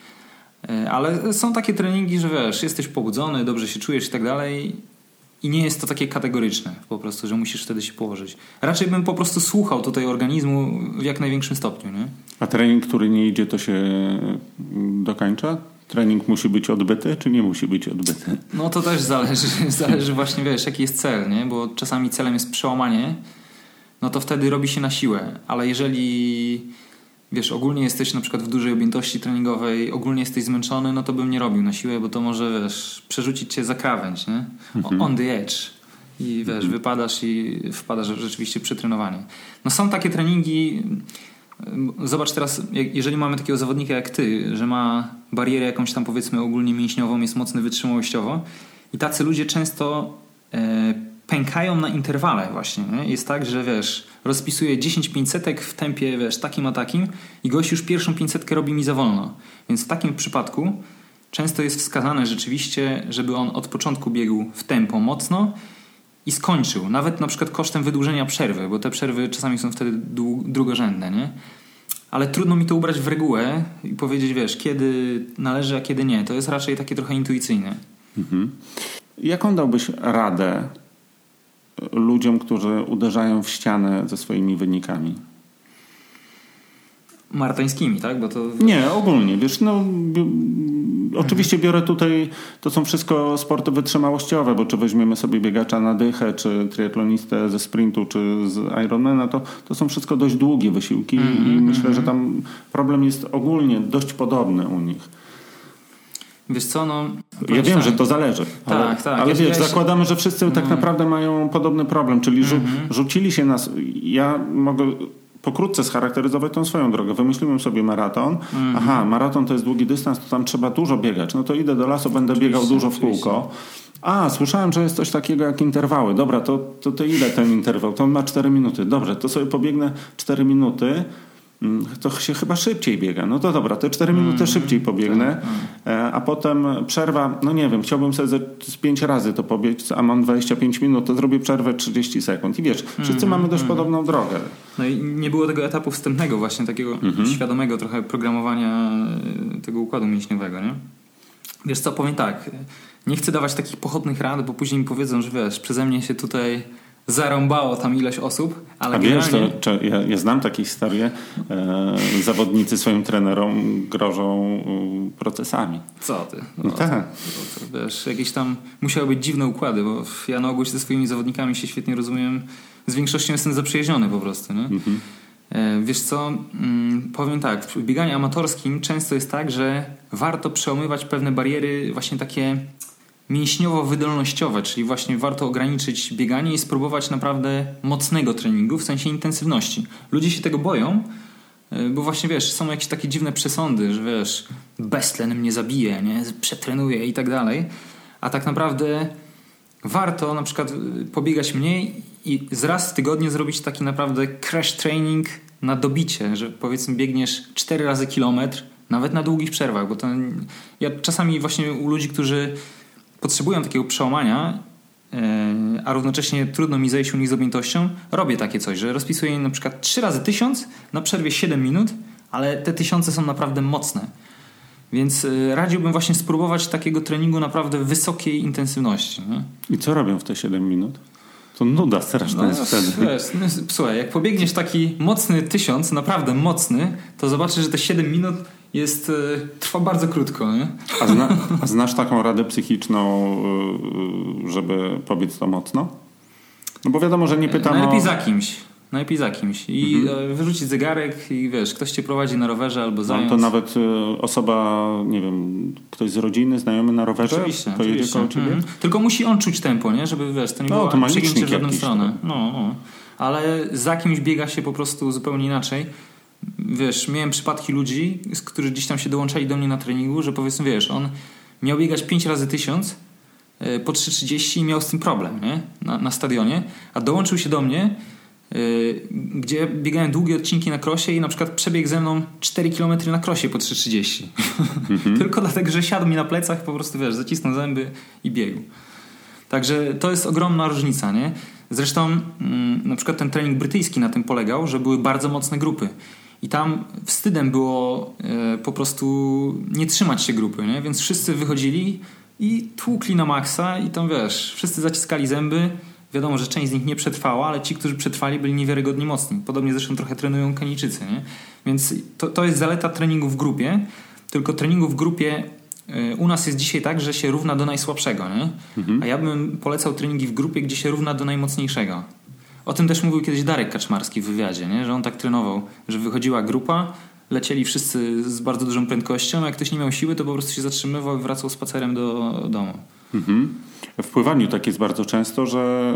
E, Ale są takie treningi, że wiesz, jesteś pobudzony, dobrze się czujesz i tak dalej i nie jest to takie kategoryczne po prostu, że musisz wtedy się położyć. Raczej bym po prostu słuchał tutaj organizmu w jak największym stopniu, nie? A trening, który nie idzie, to się mm, dokańcza? Trening musi być odbyty, czy nie musi być odbyty? No to też zależy, zależy właśnie, wiesz, jaki jest cel, nie? Bo czasami celem jest przełamanie, no to wtedy robi się na siłę. Ale jeżeli, wiesz, ogólnie jesteś na przykład w dużej objętości treningowej, ogólnie jesteś zmęczony, no to bym nie robił na siłę, bo to może, wiesz, przerzucić cię za krawędź, nie? O- On the edge. I wiesz, wypadasz i wpadasz w rzeczywiście przetrenowanie. No są takie treningi... Zobacz teraz, jeżeli mamy takiego zawodnika jak ty, że ma barierę jakąś tam powiedzmy ogólnie mięśniową, jest mocny wytrzymałościowo i tacy ludzie często e, pękają na interwale właśnie. Nie? Jest tak, że wiesz, rozpisuje 10 500 w tempie wiesz, takim a takim i gość już pierwszą 500 robi mi za wolno. Więc w takim przypadku często jest wskazane rzeczywiście, żeby on od początku biegł w tempo mocno i skończył. Nawet na przykład kosztem wydłużenia przerwy, bo te przerwy czasami są wtedy drugorzędne, nie? Ale trudno mi to ubrać w regułę i powiedzieć, wiesz, kiedy należy, a kiedy nie. To jest raczej takie trochę intuicyjne. Mhm. Jaką dałbyś radę ludziom, którzy uderzają w ścianę ze swoimi wynikami? Martańskimi, tak? Bo to... Nie, ogólnie, wiesz, no oczywiście biorę tutaj, to są wszystko sporty wytrzymałościowe, bo czy weźmiemy sobie biegacza na dychę, czy triatlonistę ze sprintu, czy z Ironmana, to, to są wszystko dość długie wysiłki i myślę, że tam problem jest ogólnie dość podobny u nich. Wiesz co, no... Ja wiem, tak. że to zależy, ale, Tak, tak. ale Ja- wiesz, zakładamy, że wszyscy tak naprawdę mają podobny problem, czyli rzu- rzucili się nas. Ja mogę pokrótce scharakteryzować tą swoją drogę. Wymyśliłem sobie maraton. Aha, maraton to jest długi dystans, to tam trzeba dużo biegać. No to idę do lasu, będę biegał dużo w kółko. A, słyszałem, że jest coś takiego jak interwały. Dobra, to, to, to ile ten interwał? To on ma 4 minuty. Dobrze, to sobie pobiegnę 4 minuty. Mm, To się chyba szybciej biega. No to dobra, te 4 minuty szybciej pobiegnę, E, a potem przerwa, no nie wiem, chciałbym sobie z 5 razy to pobiec, a mam 25 minut, to zrobię przerwę 30 sekund. I wiesz, wszyscy mamy dość podobną drogę. No i nie było tego etapu wstępnego właśnie, takiego świadomego trochę programowania y, tego układu mięśniowego, nie? Wiesz co, powiem tak, nie chcę dawać takich pochodnych rad, bo później mi powiedzą, że wiesz, przeze mnie się tutaj zarąbało tam ileś osób, ale A wiesz, to, generalnie... czy, ja, ja znam takie historie, e, zawodnicy swoim trenerom grożą e, procesami. Co ty? No to- tak. to, to, wiesz, jakieś tam musiały być dziwne układy, bo ja na ogół ze swoimi zawodnikami się świetnie rozumiem. Z większością jestem zaprzyjaźniony po prostu, nie? Mhm. E, Wiesz co, mm, powiem tak, w bieganiu amatorskim często jest tak, że warto przełamywać pewne bariery właśnie takie mięśniowo-wydolnościowe, czyli właśnie warto ograniczyć bieganie i spróbować naprawdę mocnego treningu, w sensie intensywności. Ludzie się tego boją, e, bo właśnie wiesz, są jakieś takie dziwne przesądy, że wiesz, beztlen mnie zabije, nie? przetrenuje i tak dalej, a tak naprawdę warto na przykład y, pobiegać mniej i z raz w tygodniu zrobić taki naprawdę crash training na dobicie, że powiedzmy biegniesz 4 razy kilometr, nawet na długich przerwach, bo to ja czasami właśnie u ludzi, którzy potrzebują takiego przełamania, e, a równocześnie trudno mi zejść u nich z objętością, robię takie coś, że rozpisuję na przykład 3 razy 1000 na przerwie 7 minut, ale te tysiące są naprawdę mocne. Więc e, radziłbym właśnie spróbować takiego treningu naprawdę wysokiej intensywności. Nie? I co robią w te 7 minut? To nuda straszna no, jest wtedy. Wiesz, no, słuchaj, jak pobiegniesz taki mocny tysiąc, naprawdę mocny, to zobaczysz, że te 7 minut jest, e, trwa bardzo krótko. Nie? A, zna, a znasz taką radę psychiczną, e, żeby pobiec to mocno? No bo wiadomo, że nie pytam Najlepiej o... za kimś. Najlepiej za kimś. I mhm. E, wyrzucić zegarek i wiesz, ktoś cię prowadzi na rowerze albo zając. No, to nawet osoba, nie wiem, ktoś z rodziny, znajomy na rowerze oczywiście, pojedzie oczywiście. koło ciebie? Mhm. Tylko musi on czuć tempo, nie? Żeby wiesz, to nie no, było to przegięcie w żadną stronę. No, no. Ale za kimś biega się po prostu zupełnie inaczej wiesz, miałem przypadki ludzi, którzy gdzieś tam się dołączali do mnie na treningu, że powiedzmy, wiesz, on miał biegać 5 razy 1000 e, po 3.30 i miał z tym problem nie? Na, na stadionie, a dołączył się do mnie, gdzie biegałem długie odcinki na krosie i na przykład przebiegł ze mną 4 km na krosie po 3.30. Mhm. Tylko dlatego, że siadł mi na plecach, po prostu wiesz, zacisnął zęby i biegł. Także to jest ogromna różnica, nie? Zresztą mm, na przykład ten trening brytyjski na tym polegał, że były bardzo mocne grupy. I tam wstydem było e, po prostu nie trzymać się grupy, nie? więc wszyscy wychodzili i tłukli na maksa i tam wiesz, wszyscy zaciskali zęby. Wiadomo, że część z nich nie przetrwała, ale ci, którzy przetrwali, byli niewiarygodnie mocni. Podobnie zresztą trochę trenują Kenijczycy. Nie? Więc to, to jest zaleta treningu w grupie. Tylko treningu w grupie e, u nas jest dzisiaj tak, że się równa do najsłabszego. Nie? Mhm. A ja bym polecał treningi w grupie, gdzie się równa do najmocniejszego. O tym też mówił kiedyś Darek Kaczmarski w wywiadzie, nie? że on tak trenował, że wychodziła grupa, lecieli wszyscy z bardzo dużą prędkością, a jak ktoś nie miał siły, to po prostu się zatrzymywał i wracał spacerem do domu. Mhm. W pływaniu tak jest bardzo często, że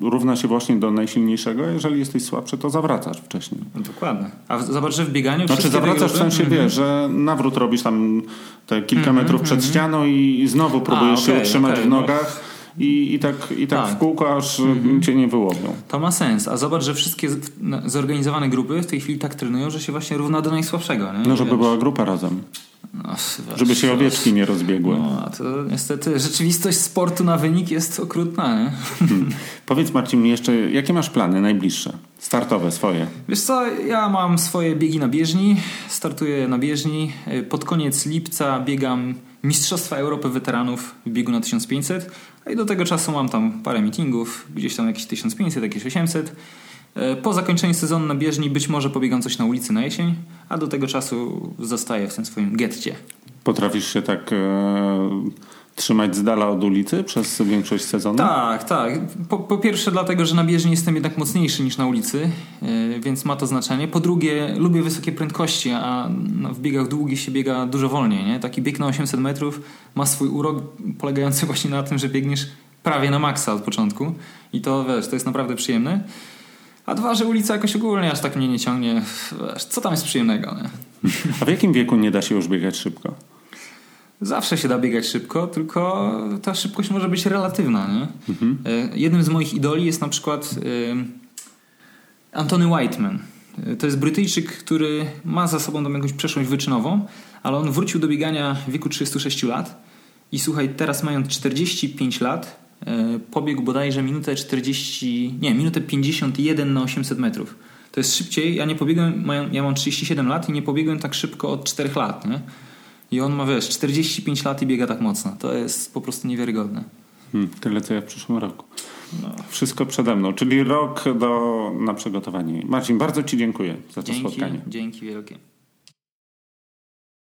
yy, równa się właśnie do najsilniejszego, jeżeli jesteś słabszy, to zawracasz wcześniej. No, dokładnie. A zobacz, że w bieganiu... Znaczy zawracasz w sensie, mm -hmm. wiesz, że nawrót robisz tam te kilka mm -hmm, metrów przed mm -hmm. ścianą i znowu próbujesz a, okay, się utrzymać okay, w nogach. I, i tak, i tak, tak. w kółko, aż mhm. cię nie wyłowią. To ma sens. A zobacz, że wszystkie zorganizowane grupy w tej chwili tak trenują, że się właśnie równa do najsłabszego. Nie? No, żeby Wiesz. była grupa razem. No, żeby się owieczki nie rozbiegły. No, a to niestety rzeczywistość sportu na wynik jest okrutna. Nie? Hmm. Powiedz Marcin jeszcze, jakie masz plany najbliższe? Startowe swoje. Wiesz co, ja mam swoje biegi na bieżni. Startuję na bieżni. Pod koniec lipca biegam Mistrzostwa Europy Weteranów w biegu na 1500. A i do tego czasu mam tam parę meetingów, gdzieś tam jakieś 1500, jakieś 800. E, po zakończeniu sezonu na bieżni być może pobiegam coś na ulicy na jesień, a do tego czasu zostaję w tym swoim getcie. Potrafisz się tak e, trzymać z dala od ulicy przez większość sezonu? Tak, tak. Po, po, pierwsze dlatego, że na bieżni jestem jednak mocniejszy niż na ulicy, yy, więc ma to znaczenie. Po drugie, lubię wysokie prędkości, a no, w biegach długich się biega dużo wolniej. Nie? Taki bieg na 800 metrów ma swój urok polegający właśnie na tym, że biegniesz prawie na maksa od początku i to wiesz, to jest naprawdę przyjemne. A dwa, że ulica jakoś ogólnie aż tak mnie nie ciągnie. Wiesz, co tam jest przyjemnego? Nie? A w jakim wieku nie da się już biegać szybko? Zawsze się da biegać szybko, tylko ta szybkość może być relatywna. Nie? Mhm. Jednym z moich idoli jest na przykład e, Antony Whiteman. E, to jest Brytyjczyk, który ma za sobą tam jakąś przeszłość wyczynową, ale on wrócił do biegania w wieku 36 lat i słuchaj, teraz mając 45 lat, pobiegł bodajże minutę 40, nie, minutę 51 na 800 metrów. To jest szybciej. Ja nie pobiegłem, ja mam 37 lat i nie pobiegłem tak szybko od 4 lat. Nie? I on ma, wiesz, 45 lat i biega tak mocno. To jest po prostu niewiarygodne. Hmm, tyle co ja w przyszłym roku. No. Wszystko przede mną, czyli rok do, na przygotowanie. Marcin, bardzo Ci dziękuję za to dzięki, spotkanie. Dzięki wielkie.